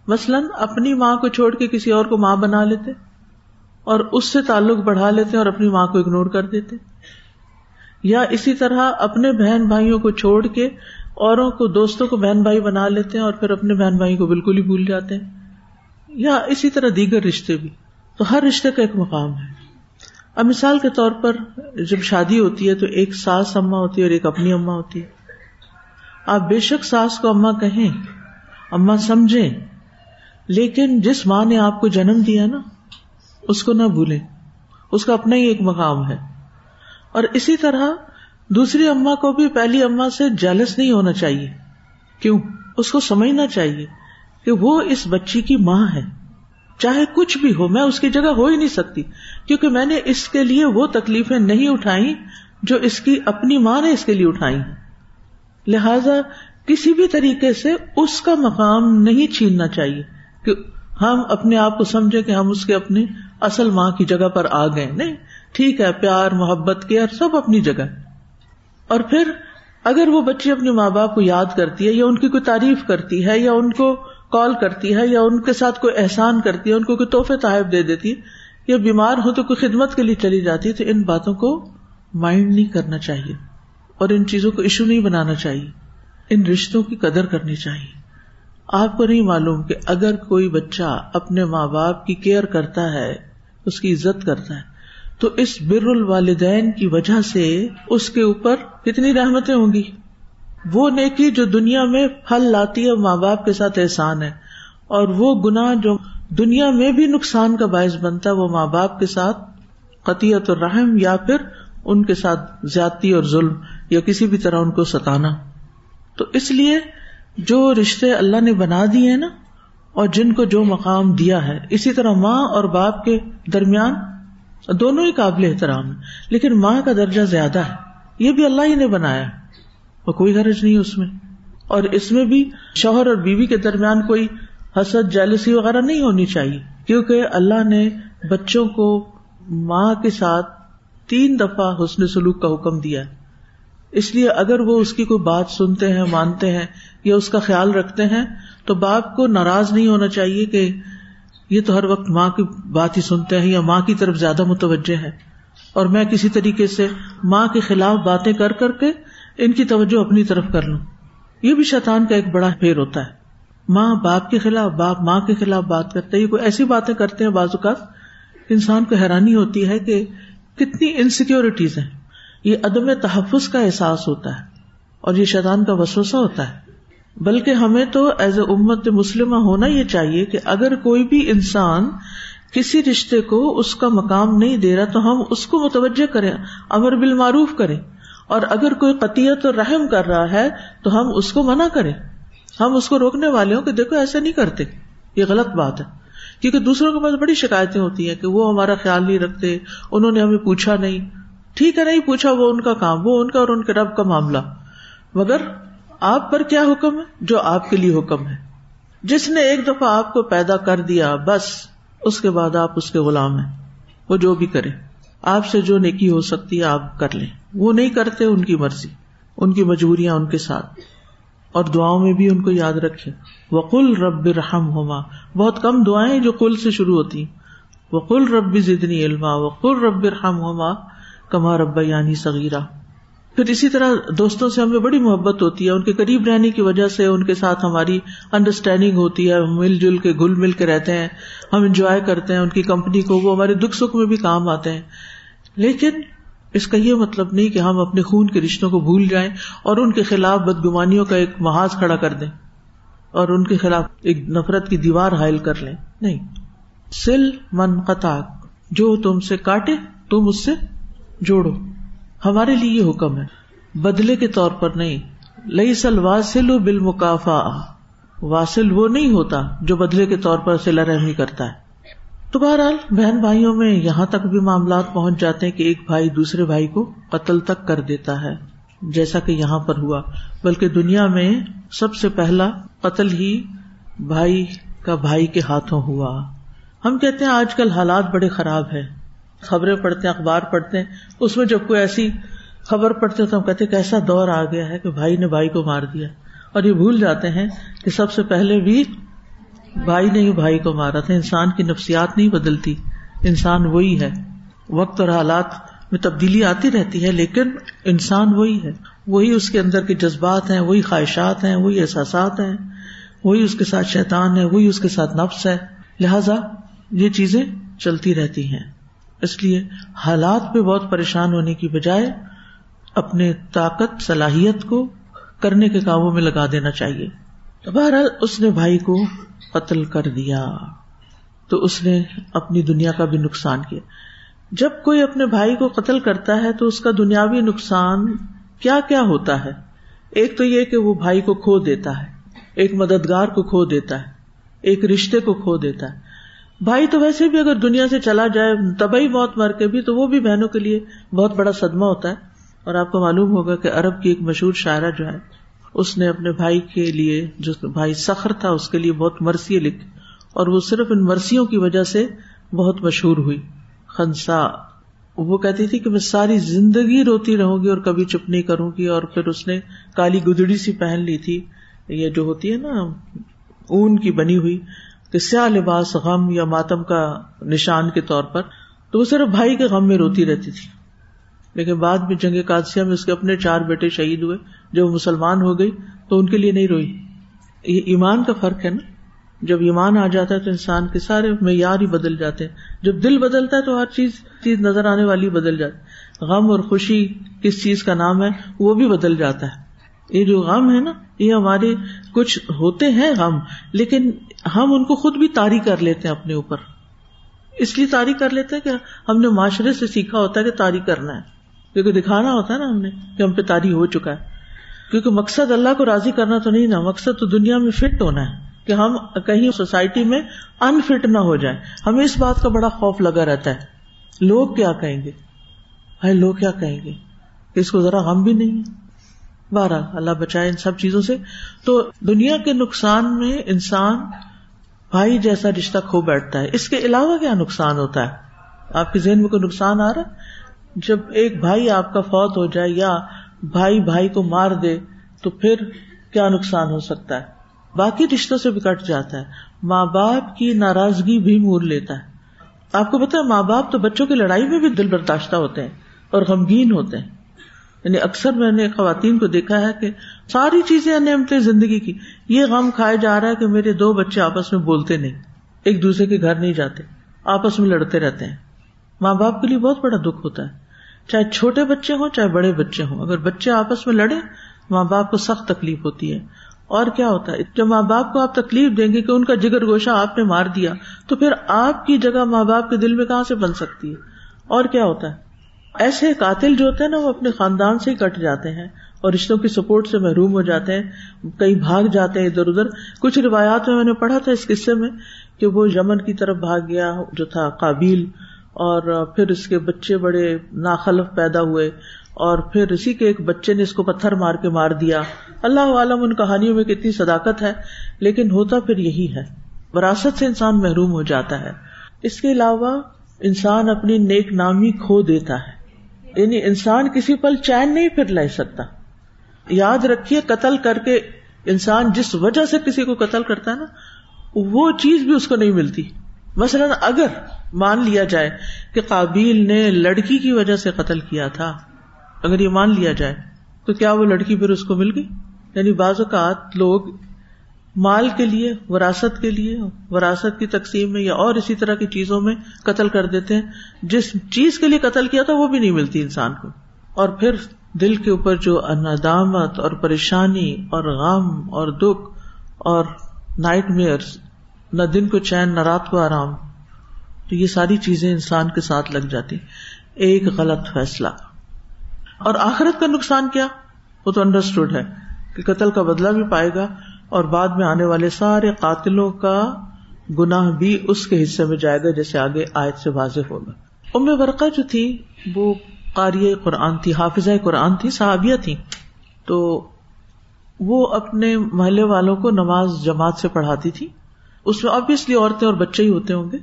مثلاً اپنی ماں کو چھوڑ کے کسی اور کو ماں بنا لیتے اور اس سے تعلق بڑھا لیتے اور اپنی ماں کو اگنور کر دیتے۔ یا اسی طرح اپنے بہن بھائیوں کو چھوڑ کے اوروں کو دوستوں کو بہن بھائی بنا لیتے ہیں اور پھر اپنے بہن بھائی کو بالکل ہی بھول جاتے۔ ہیں یا اسی طرح دیگر رشتے بھی۔ تو ہر رشتے کا ایک مقام ہے۔ اب مثال کے طور پر جب شادی ہوتی ہے تو ایک ساس اما ہوتی ہے اور ایک اپنی اما ہوتی ہے۔ آپ بے شک ساس کو اما کہیں اما سمجھیں، لیکن جس ماں نے آپ کو جنم دیا نا، اس کو نہ بھولیں۔ اس کا اپنا ہی ایک مقام ہے۔ اور اسی طرح دوسری اما کو بھی پہلی اما سے جیلس نہیں ہونا چاہیے۔ کیوں؟ اس کو سمجھنا چاہیے کہ وہ اس بچی کی ماں ہے۔ چاہے کچھ بھی ہو، میں اس کی جگہ ہو ہی نہیں سکتی۔ کیونکہ میں نے اس کے لیے وہ تکلیفیں نہیں اٹھائی جو اس کی اپنی ماں نے اس کے لیے اٹھائی۔ لہذا کسی بھی طریقے سے اس کا مقام نہیں چھیننا چاہیے کہ ہم اپنے آپ کو سمجھے کہ ہم اس کے اپنی اصل ماں کی جگہ پر آ گئے۔ نہیں، ٹھیک ہے، پیار، محبت کے سب اپنی جگہ۔ اور پھر اگر وہ بچی اپنے ماں باپ کو یاد کرتی ہے یا ان کی کوئی تعریف کرتی ہے یا ان کو کال کرتی ہے یا ان کے ساتھ کوئی احسان کرتی ہے، ان کو کوئی تحفے تحائف دے دیتی ہے، یا بیمار ہو تو کوئی خدمت کے لیے چلی جاتی ہے، تو ان باتوں کو مائنڈ نہیں کرنا چاہیے اور ان چیزوں کو ایشو نہیں بنانا چاہیے۔ ان رشتوں کی قدر کرنی چاہیے۔ آپ کو نہیں معلوم کہ اگر کوئی بچہ اپنے ماں باپ کی کیئر کرتا ہے، اس کی عزت کرتا ہے، تو اس بر الوالدین کی وجہ سے اس کے اوپر کتنی رحمتیں ہوں گی؟ وہ نیکی جو دنیا میں پھل لاتی ہے، ماں باپ کے ساتھ احسان ہے۔ اور وہ گنا جو دنیا میں بھی نقصان کا باعث بنتا ہے، وہ ماں باپ کے ساتھ قطیت اور رحم یا پھر ان کے ساتھ زیادتی اور ظلم یا کسی بھی طرح ان کو ستانا۔ تو اس لیے جو رشتے اللہ نے بنا دیے ہیں نا، اور جن کو جو مقام دیا ہے، اسی طرح ماں اور باپ کے درمیان دونوں ہی قابل احترام ہے لیکن ماں کا درجہ زیادہ ہے۔ یہ بھی اللہ ہی نے بنایا۔ اور کوئی غرض نہیں اس میں۔ اور اس میں بھی شوہر اور بیوی کے درمیان کوئی حسد جیلسی وغیرہ نہیں ہونی چاہیے۔ کیونکہ اللہ نے بچوں کو ماں کے ساتھ تین دفعہ حسن سلوک کا حکم دیا اس لیے اگر وہ اس کی کوئی بات سنتے ہیں، مانتے ہیں یا اس کا خیال رکھتے ہیں، تو باپ کو ناراض نہیں ہونا چاہیے کہ یہ تو ہر وقت ماں کی بات ہی سنتے ہیں یا ماں کی طرف زیادہ متوجہ ہے۔ اور میں کسی طریقے سے ماں کے خلاف باتیں کر کر کے ان کی توجہ اپنی طرف کر لوں۔ یہ بھی شیطان کا ایک بڑا پھیر ہوتا ہے۔ ماں باپ کے خلاف باپ، ماں کے خلاف بات کرتے یہ کوئی ایسی باتیں کرتے ہیں بعض اوقات انسان کو حیرانی ہوتی ہے کہ کتنی انسیکیورٹیز ہیں۔ یہ عدم تحفظ کا احساس ہوتا ہے اور یہ شیطان کا وسوسہ ہوتا ہے۔ بلکہ ہمیں تو ایز اے امت مسلمہ ہونا یہ چاہیے کہ اگر کوئی بھی انسان کسی رشتے کو اس کا مقام نہیں دے رہا تو ہم اس کو متوجہ کریں، امر بالمعروف کریں۔ اور اگر کوئی قطیت اور رحم کر رہا ہے تو ہم اس کو منع کریں۔ ہم اس کو روکنے والے ہوں کہ دیکھو ایسا نہیں کرتے۔ یہ غلط بات ہے۔ کیونکہ دوسروں کے پاس بڑی شکایتیں ہوتی ہیں کہ وہ ہمارا خیال نہیں رکھتے، انہوں نے ہمیں پوچھا نہیں۔ ٹھیک ہے، نہیں پوچھا، وہ ان کا کام، وہ ان کا اور ان کے رب کا معاملہ۔ مگر آپ پر کیا حکم ہے؟ جو آپ کے لیے حکم ہے۔ جس نے ایک دفعہ آپ کو پیدا کر دیا، بس، اس کے بعد آپ اس کے غلام ہیں۔ وہ جو بھی کرے آپ سے جو نیکی ہو سکتی ہے، آپ کر لیں۔ وہ نہیں کرتے ان کی مرضی، ان کی مجبوریاں ان کے ساتھ۔ اور دعاؤں میں بھی ان کو یاد رکھے وقل رب رحم ہوما بہت کم دعائیں جو کل سے شروع ہوتی وقل رب زدنی علما۔ وقل رب رحم ہوما کما رب یعنی صغیرہ پھر اسی طرح دوستوں سے ہمیں بڑی محبت ہوتی ہے۔ ان کے قریب رہنے کی وجہ سے ان کے ساتھ ہماری انڈرسٹینڈنگ ہوتی ہے۔ مل جل کے گل مل کے رہتے ہیں۔ ہم انجوائے کرتے ہیں ان کی کمپنی کو۔ وہ ہمارے دکھ سکھ میں بھی کام آتے ہیں۔ لیکن اس کا یہ مطلب نہیں کہ ہم اپنے خون کے رشتوں کو بھول جائیں اور ان کے خلاف بدگمانیوں کا ایک محاذ کھڑا کر دیں اور ان کے خلاف ایک نفرت کی دیوار حائل کر لیں۔ نہیں۔ سل من قطع جو تم سے کاٹے، تم اس سے جوڑو۔ ہمارے لیے یہ حکم ہے۔ بدلے کے طور پر نہیں۔ لئی سل واسل بال مقافا واصل وہ نہیں ہوتا جو بدلے کے طور پر سلا رحمی کرتا ہے۔ تو بہرحال بہن بھائیوں میں یہاں تک بھی معاملات پہنچ جاتے ہیں کہ ایک بھائی دوسرے بھائی کو قتل تک کر دیتا ہے۔ جیسا کہ یہاں پر ہوا۔ بلکہ دنیا میں سب سے پہلا قتل ہی بھائی کا بھائی کے ہاتھوں ہوا۔ ہم کہتے ہیں آج کل حالات بڑے خراب ہے خبریں پڑھتے ہیں، اخبار پڑھتے ہیں۔ اس میں جب کوئی ایسی خبر پڑھتے تو ہم کہتے کیسا دور آ گیا ہے کہ بھائی نے بھائی کو مار دیا۔ اور یہ بھول جاتے ہیں کہ سب سے پہلے بھی بھائی نے ہی بھائی کو مارا تھا، انسان کی نفسیات نہیں بدلتی۔ انسان وہی ہے۔ وقت اور حالات میں تبدیلی آتی رہتی ہے، لیکن انسان وہی ہے۔ وہی اس کے اندر کے جذبات ہیں، وہی خواہشات ہیں، وہی احساسات ہیں۔ وہی اس کے ساتھ شیطان ہے، وہی اس کے ساتھ نفس ہے۔ لہذا یہ چیزیں چلتی رہتی ہیں۔ اس لیے حالات پہ بہت پریشان ہونے کی بجائے اپنے طاقت، صلاحیت کو کرنے کے کاموں میں لگا دینا چاہیے۔ بہرحال اس نے بھائی کو قتل کر دیا۔ تو اس نے اپنی دنیا کا بھی نقصان کیا۔ جب کوئی اپنے بھائی کو قتل کرتا ہے تو اس کا دنیاوی نقصان کیا کیا ہوتا ہے؟ ایک تو یہ کہ وہ بھائی کو کھو دیتا ہے، ایک مددگار کو کھو دیتا ہے، ایک رشتے کو کھو دیتا ہے۔ بھائی تو ویسے بھی اگر دنیا سے چلا جائے تبھی موت مر کے بھی، تو وہ بھی بہنوں کے لیے بہت بڑا صدمہ ہوتا ہے۔ اور آپ کو معلوم ہوگا کہ ارب کی ایک مشہور شاعرہ جو ہے اس نے اپنے بھائی کے لیے جو بھائی سخر تھا، اس کے لیے بہت مرثی لکھ، اور وہ صرف ان مرثیوں کی وجہ سے بہت مشہور ہوئی۔ خنسا، وہ کہتی تھی کہ میں ساری زندگی روتی رہوں گی اور کبھی چپ نہیں کروں گی، اور پھر اس نے کالی گدڑی سی پہن لی تھی، یہ جو ہوتی ہے نا، اون کی بنی ہوئی، کہ سیاہ لباس غم یا ماتم کا نشان کے طور پر، تو وہ صرف بھائی کے غم میں روتی رہتی تھی۔ لیکن بعد میں جنگ قادسیہ میں اس کے اپنے چار بیٹے شہید ہوئے۔ جب مسلمان ہو گئی تو ان کے لیے نہیں روئی۔ یہ ایمان کا فرق ہے نا؟ جب ایمان آ جاتا ہے تو انسان کے سارے معیار ہی بدل جاتے ہیں۔ جب دل بدلتا ہے تو ہر چیز چیز نظر آنے والی بدل جاتی غم اور خوشی کس چیز کا نام ہے، وہ بھی بدل جاتا ہے۔ یہ جو غم ہے نا، یہ ہمارے کچھ ہوتے ہیں غم، لیکن ہم ان کو خود بھی تاری کر لیتے ہیں اپنے اوپر۔ اس لیے تاری کر لیتے ہیں کہ ہم نے معاشرے سے سیکھا ہوتا ہے کہ تاری کرنا ہے۔ کیونکہ دکھانا ہوتا ہے نا ہم نے کہ ہم پہ تاری ہو چکا ہے۔ کیونکہ مقصد اللہ کو راضی کرنا تو نہیں نا مقصد تو دنیا میں فٹ ہونا ہے کہ ہم کہیں سوسائٹی میں انفٹ نہ ہو جائیں۔ ہمیں اس بات کا بڑا خوف لگا رہتا ہے۔ لوگ کیا کہیں گے؟ بھائی لوگ کیا کہیں گے؟ اس کو ذرا غم بھی نہیں بارہ اللہ بچائے ان سب چیزوں سے۔ تو دنیا کے نقصان میں انسان بھائی جیسا رشتہ کھو بیٹھتا ہے۔ اس کے علاوہ کیا نقصان ہوتا ہے؟ آپ کے ذہن میں کوئی نقصان آ رہا ہے؟ جب ایک بھائی آپ کا فوت ہو جائے یا بھائی بھائی کو مار دے تو پھر کیا نقصان ہو سکتا ہے؟ باقی رشتوں سے بھی کٹ جاتا ہے۔ ماں باپ کی ناراضگی بھی مور لیتا ہے۔ آپ کو پتا ہے، ماں باپ تو بچوں کی لڑائی میں بھی دل برداشتہ ہوتے ہیں اور غمگین ہوتے ہیں۔ یعنی اکثر میں نے خواتین کو دیکھا ہے کہ ساری چیزیں نعمتیں زندگی کی۔ یہ غم کھایا جا رہا ہے کہ میرے دو بچے آپس میں بولتے نہیں، ایک دوسرے کے گھر نہیں جاتے، آپس میں لڑتے رہتے ہیں۔ ماں باپ کے لیے بہت بڑا دکھ ہوتا ہے۔ چاہے چھوٹے بچے ہوں، چاہے بڑے بچے ہوں۔ اگر بچے آپس میں لڑے ماں باپ کو سخت تکلیف ہوتی ہے۔ اور کیا ہوتا ہے؟ جب ماں باپ کو آپ تکلیف دیں گے کہ ان کا جگر گوشہ آپ نے مار دیا، تو پھر آپ کی جگہ ماں باپ کے دل میں کہاں سے بن سکتی ہے؟ اور کیا ہوتا ہے؟ ایسے قاتل جو ہوتے ہیں نا، وہ اپنے خاندان سے ہی کٹ جاتے ہیں اور رشتوں کی سپورٹ سے محروم ہو جاتے ہیں کئی بھاگ جاتے ہیں ادھر ادھر۔ کچھ روایات میں میں نے پڑھا تھا اس قصے میں کہ وہ یمن کی طرف بھاگ گیا جو تھا قابل اور پھر اس کے بچے بڑے ناخلف پیدا ہوئے اور پھر اسی کے ایک بچے نے اس کو پتھر مار کے مار دیا۔ اللہ عالم ان کہانیوں میں کتنی صداقت ہے، لیکن ہوتا پھر یہی ہے، وراثت سے انسان محروم ہو جاتا ہے۔ اس کے علاوہ انسان اپنی نیک نامی کھو دیتا ہے۔ یعنی انسان کسی پل چین نہیں پھر لے سکتا۔ یاد رکھیے قتل کر کے انسان جس وجہ سے کسی کو قتل کرتا ہے نا، وہ چیز بھی اس کو نہیں ملتی۔ مثلاً اگر مان لیا جائے کہ قابیل نے لڑکی کی وجہ سے قتل کیا تھا، اگر یہ مان لیا جائے، تو کیا وہ لڑکی پھر اس کو مل گئی؟ یعنی بعض اوقات لوگ مال کے لیے، وراثت کے لیے، وراثت کی تقسیم میں یا اور اسی طرح کی چیزوں میں قتل کر دیتے ہیں۔ جس چیز کے لیے قتل کیا تھا، وہ بھی نہیں ملتی انسان کو۔ اور پھر دل کے اوپر جو ندامت اور پریشانی اور غم اور دکھ اور نائٹ میئرس نہ دن کو چین، نہ رات کو آرام۔ تو یہ ساری چیزیں انسان کے ساتھ لگ جاتی۔ ایک غلط فیصلہ۔ اور آخرت کا نقصان کیا؟ وہ تو انڈرسٹوڈ ہے کہ قتل کا بدلہ بھی پائے گا اور بعد میں آنے والے سارے قاتلوں کا گناہ بھی اس کے حصے میں جائے گا جیسے آگے آیت سے واضح ہوگا۔ ام ورقا جو تھی، وہ قاری قرآن تھی حافظ قرآن تھی، صحابیہ تھی۔ تو وہ اپنے محلے والوں کو نماز جماعت سے پڑھاتی تھی۔ اس میں آبیسلی عورتیں اور بچے ہی ہوتے ہوں گے،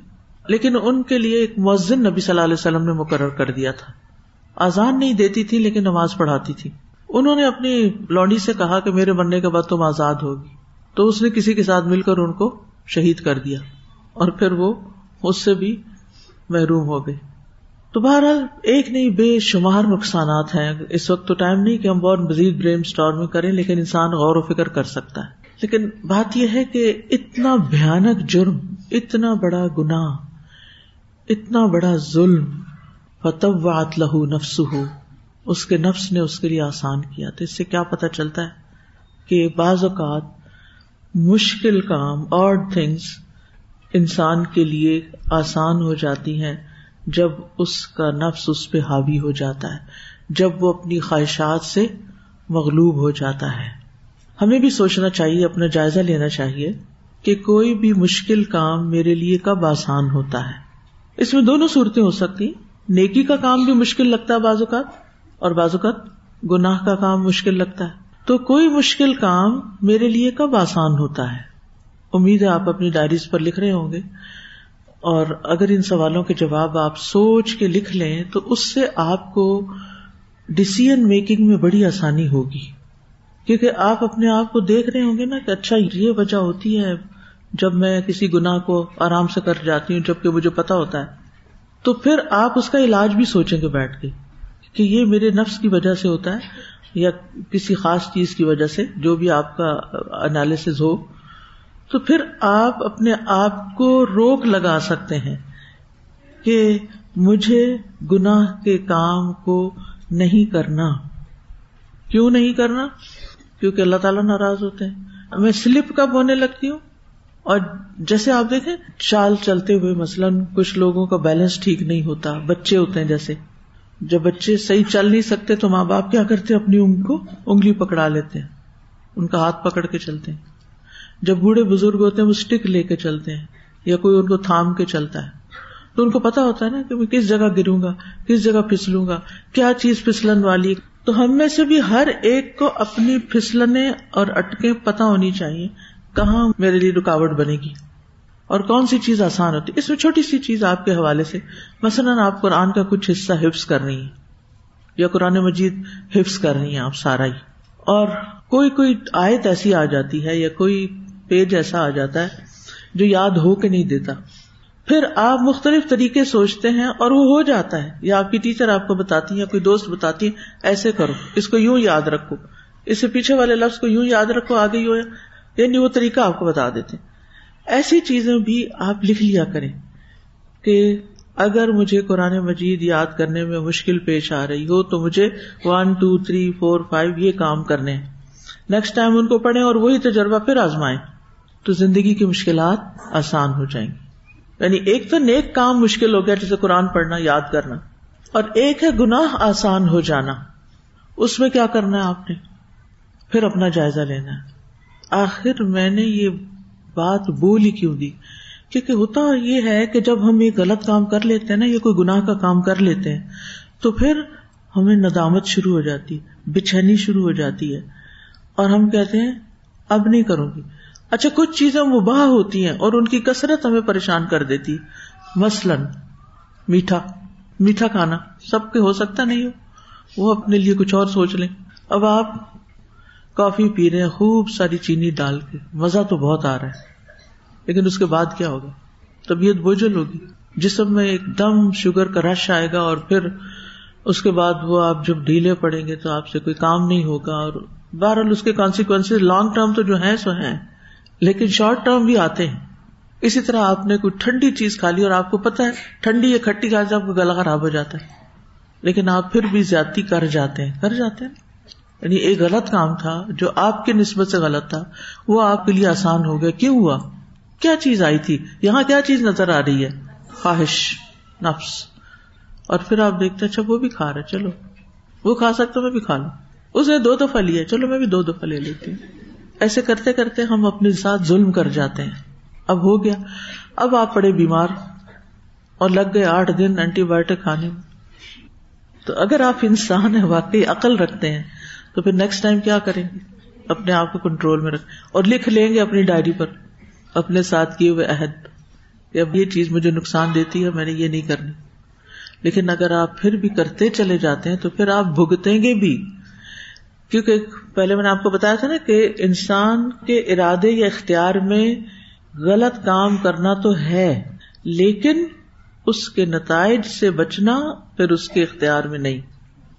لیکن ان کے لیے ایک مؤذن نبی صلی اللہ علیہ وسلم نے مقرر کر دیا تھا۔ آزان نہیں دیتی تھی، لیکن نماز پڑھاتی تھی۔ انہوں نے اپنی لونڈی سے کہا کہ میرے بننے کے بعد تم آزاد ہوگی۔ تو اس نے کسی کے ساتھ مل کر ان کو شہید کر دیا۔ اور پھر وہ اس سے بھی محروم ہو گئے۔ تو بہرحال ایک نہیں، بے شمار نقصانات ہیں۔ اس وقت تو ٹائم نہیں کہ ہم بہت مزید برین اسٹور میں کریں، لیکن انسان غور و فکر کر سکتا ہے۔ لیکن بات یہ ہے کہ اتنا بھیانک جرم، اتنا بڑا گنا اتنا بڑا ظلم فتوات لہو نفس ہو اس کے نفس نے اس کے لیے آسان کیا۔ تو اس سے کیا پتا چلتا ہے کہ بعض اوقات مشکل کام اور تھنگس انسان کے لیے آسان ہو جاتی ہیں جب اس کا نفس اس پہ حاوی ہو جاتا ہے، جب وہ اپنی خواہشات سے مغلوب ہو جاتا ہے۔ ہمیں بھی سوچنا چاہیے، اپنا جائزہ لینا چاہیے کہ کوئی بھی مشکل کام میرے لیے کب آسان ہوتا ہے۔ اس میں دونوں صورتیں ہو سکتی نیکی کا کام بھی مشکل لگتا ہے بعض اوقات، اور بعض اوقات گناہ کا کام مشکل لگتا ہے۔ تو کوئی مشکل کام میرے لیے کب آسان ہوتا ہے؟ امید ہے آپ اپنی ڈائریز پر لکھ رہے ہوں گے۔ اور اگر ان سوالوں کے جواب آپ سوچ کے لکھ لیں تو اس سے آپ کو ڈسیزن میکنگ میں بڑی آسانی ہوگی۔ کیونکہ آپ اپنے آپ کو دیکھ رہے ہوں گے نا کہ اچھا یہ وجہ ہوتی ہے جب میں کسی گناہ کو آرام سے کر جاتی ہوں، جبکہ مجھے پتا ہوتا ہے۔ تو پھر آپ اس کا علاج بھی سوچیں گے بیٹھ کے کہ یہ میرے نفس کی وجہ سے ہوتا ہے یا کسی خاص چیز کی وجہ سے، جو بھی آپ کا انالیس ہو۔ تو پھر آپ اپنے آپ کو روک لگا سکتے ہیں کہ مجھے گناہ کے کام کو نہیں کرنا۔ کیوں نہیں کرنا؟ کیونکہ اللہ تعالیٰ ناراض ہوتے ہیں۔ میں سلپ کب ہونے لگتی ہوں؟ اور جیسے آپ دیکھیں، چال چلتے ہوئے مثلاً کچھ لوگوں کا بیلنس ٹھیک نہیں ہوتا، بچے ہوتے ہیں جیسے۔ جب بچے صحیح چل نہیں سکتے تو ماں باپ کیا کرتے اپنی انگ کو انگلی پکڑا لیتے ہیں۔ ان کا ہاتھ پکڑ کے چلتے ہیں۔ جب بوڑھے بزرگ ہوتے ہیں، وہ اسٹک لے کے چلتے ہیں، یا کوئی ان کو تھام کے چلتا ہے۔ تو ان کو پتا ہوتا ہے نا کہ میں کس جگہ گروں گا، کس جگہ پھسلوں گا، کیا چیز پھسلن والی۔ تو ہم میں سے بھی ہر ایک کو اپنی پھسلنے اور اٹکے پتا ہونی چاہیے کہاں میرے لیے رکاوٹ بنے گی اور کون سی چیز آسان ہوتی اس میں چھوٹی سی چیز آپ کے حوالے سے۔ مثلاً آپ قرآن کا کچھ حصہ حفظ کر رہی ہیں یا قرآن مجید حفظ کر رہی ہیں آپ سارا ہی۔ اور کوئی کوئی آیت ایسی آ جاتی ہے یا کوئی پیج ایسا آ جاتا ہے جو یاد ہو کے نہیں دیتا۔ پھر آپ مختلف طریقے سوچتے ہیں اور وہ ہو جاتا ہے یا آپ کی ٹیچر آپ کو بتاتی یا کوئی دوست بتاتی ہے ایسے کرو، اس کو یوں یاد رکھو۔ اس سے پیچھے والے لفظ کو یوں یاد رکھو، آگے ہو یعنی وہ طریقہ آپ کو بتا دیتے ایسی چیزیں بھی آپ لکھ لیا کریں کہ اگر مجھے قرآن مجید یاد کرنے میں مشکل پیش آ رہی ہو تو مجھے one two three four five یہ کام کرنے نیکسٹ ٹائم ان کو پڑھیں اور وہی تجربہ پھر آزمائیں تو زندگی کی مشکلات آسان ہو جائیں گی۔ یعنی ایک تو نیک کام مشکل ہو گیا جیسے قرآن پڑھنا، یاد کرنا، اور ایک ہے گناہ آسان ہو جانا۔ اس میں کیا کرنا ہے آپ نے؟ پھر اپنا جائزہ لینا ہے۔ آخر میں نے یہ بات بول ہی کیوں دی؟ کیونکہ ہوتا یہ ہے کہ جب ہم یہ غلط کام کر لیتے ہیں نا، یا کوئی گناہ کا کام کر لیتے ہیں، تو پھر ہمیں ندامت شروع ہو جاتی بچھنی شروع ہو جاتی ہے۔ اور ہم کہتے ہیں، اب نہیں کروں گی۔ اچھا کچھ چیزیں مباح ہوتی ہیں اور ان کی کثرت ہمیں پریشان کر دیتی۔ مثلاً، میٹھا میٹھا کھانا۔ سب کے ہو سکتا نہیں ہو۔ وہ اپنے لیے کچھ اور سوچ لیں۔ اب آپ کافی پی رہے ہیں، خوب ساری چینی ڈال کے۔ مزہ تو بہت آ رہا ہے۔ لیکن اس کے بعد کیا ہوگا؟ طبیعت بوجھل ہوگی۔ جسم میں ایک دم شوگر کا رش آئے گا اور پھر اس کے بعد وہ آپ جب ڈھیلے پڑیں گے تو آپ سے کوئی کام نہیں ہوگا اور بہرحال اس کے کانسیکوینس لانگ ٹرم تو جو ہے سو ہیں۔ لیکن شارٹ ٹرم بھی آتے ہیں۔ اسی طرح آپ نے کوئی ٹھنڈی چیز کھا لی اور آپ کو پتا ہے، ٹھنڈی یا کھٹی کھا آپ کو گلا خراب ہو جاتا ہے۔ لیکن آپ پھر بھی زیادتی کر جاتے ہیں۔ کر جاتے ہیں۔ یعنی ایک غلط کام تھا جو آپ کی نسبت سے غلط تھا، وہ آپ کے لیے آسان ہو گیا۔ کیوں ہوا؟ کیا چیز آئی تھی؟ یہاں کیا چیز نظر آ رہی ہے؟ خواہش، نفس۔ اور پھر آپ دیکھتے اچھا وہ بھی کھا رہے چلو، وہ کھا سکتا میں بھی کھا لوں۔ اس نے دو دفعہ لیا۔ چلو، میں بھی دو دفعہ لے لیتی ہوں۔ ایسے کرتے کرتے ہم اپنے ساتھ ظلم کر جاتے ہیں۔ اب ہو گیا۔ اب آپ پڑے بیمار اور لگ گئے آٹھ دن اینٹی بایوٹک کھانے میں۔ تو اگر آپ انسان ہیں، واقعی عقل رکھتے ہیں، تو پھر نیکسٹ ٹائم کیا کریں گے؟ اپنے آپ کو کنٹرول میں رکھ۔ اور لکھ لیں گے اپنی ڈائری پر، اپنے ساتھ کیے ہوئے عہد۔ کہ اب یہ چیز مجھے نقصان دیتی ہے، میں نے یہ نہیں کرنی۔ لیکن اگر آپ پھر بھی کرتے چلے جاتے ہیں، تو پھر آپ بھگتیں گے بھی۔ کیونکہ پہلے میں نے آپ کو بتایا تھا نا کہ انسان کے ارادے یا اختیار میں غلط کام کرنا تو ہے، لیکن اس کے نتائج سے بچنا پھر اس کے اختیار میں نہیں۔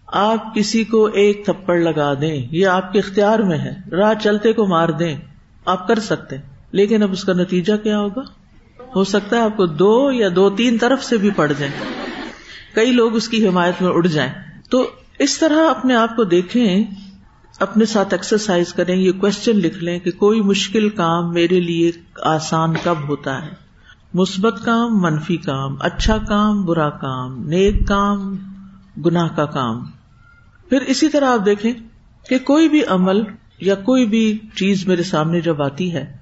آپ کسی کو ایک تھپڑ لگا دیں، یہ آپ کے اختیار میں ہے۔ راہ چلتے کو مار دیں، آپ کر سکتے۔ لیکن اب اس کا نتیجہ کیا ہوگا؟ ہو سکتا ہے آپ کو دو یا دو تین طرف سے بھی پڑ جائیں۔ کئی لوگ اس کی حمایت میں اڑ جائیں۔ تو اس طرح اپنے آپ کو دیکھیں اپنے ساتھ ایکسرسائز کریں، یہ کوشچن لکھ لیں کہ کوئی مشکل کام میرے لیے آسان کب ہوتا ہے؟ مثبت کام، منفی کام اچھا کام، برا کام، نیک کام، گناہ کا کام۔ پھر اسی طرح آپ دیکھیں کہ کوئی بھی عمل یا کوئی بھی چیز میرے سامنے جب آتی ہے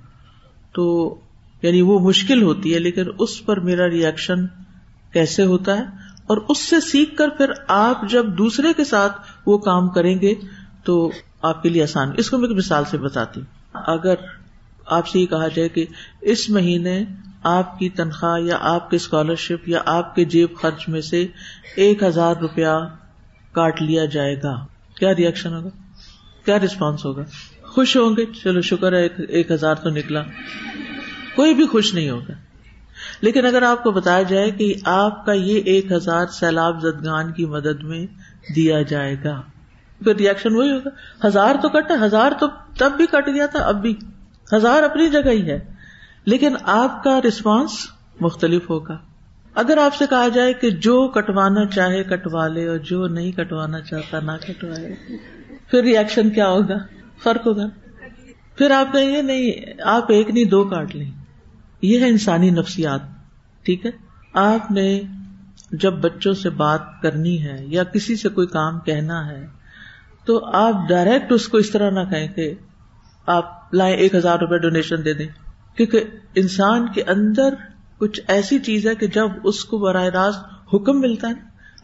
تو یعنی وہ مشکل ہوتی ہے، لیکن اس پر میرا ریئیکشن کیسے ہوتا ہے؟ اور اس سے سیکھ کر پھر آپ جب دوسرے کے ساتھ وہ کام کریں گے تو آپ کے لیے آسان۔ اس کو میں ایک مثال سے بتاتی ہوں۔ اگر آپ سے یہ کہا جائے کہ اس مہینے آپ کی تنخواہ یا آپ کے اسکالرشپ یا آپ کے جیب خرچ میں سے ایک ہزار روپیہ کاٹ لیا جائے گا، کیا ریئیکشن ہوگا؟ کیا ریسپانس ہوگا؟ خوش ہوں گے، چلو شکر ہے، ایک ہزار تو نکلا۔ کوئی بھی خوش نہیں ہوگا۔ لیکن اگر آپ کو بتایا جائے کہ آپ کا یہ ایک ہزار سیلاب زدگان کی مدد میں دیا جائے گا۔ پھر ریئیکشن وہی ہوگا۔ ہزار تو کٹا ہزار تو تب بھی کٹ گیا تھا، اب بھی۔ ہزار اپنی جگہ ہی ہے۔ لیکن آپ کا ریسپانس مختلف ہوگا۔ اگر آپ سے کہا جائے کہ جو کٹوانا چاہے کٹوا لے اور جو نہیں کٹوانا چاہتا نہ کٹوائے، پھر ریئیکشن کیا ہوگا؟ فرق ہوگا۔ پھر آپ کہیں گے، نہیں، آپ ایک نہیں، دو کاٹ لیں۔ یہ ہے انسانی نفسیات، ٹھیک ہے؟ آپ نے جب بچوں سے بات کرنی ہے یا کسی سے کوئی کام کہنا ہے تو آپ ڈائریکٹ اس کو اس طرح نہ کہیں کہ آپ لائیں ایک ہزار روپے ڈونیشن دے دیں۔ کیونکہ انسان کے اندر کچھ ایسی چیز ہے کہ جب اس کو براہ راست حکم ملتا ہے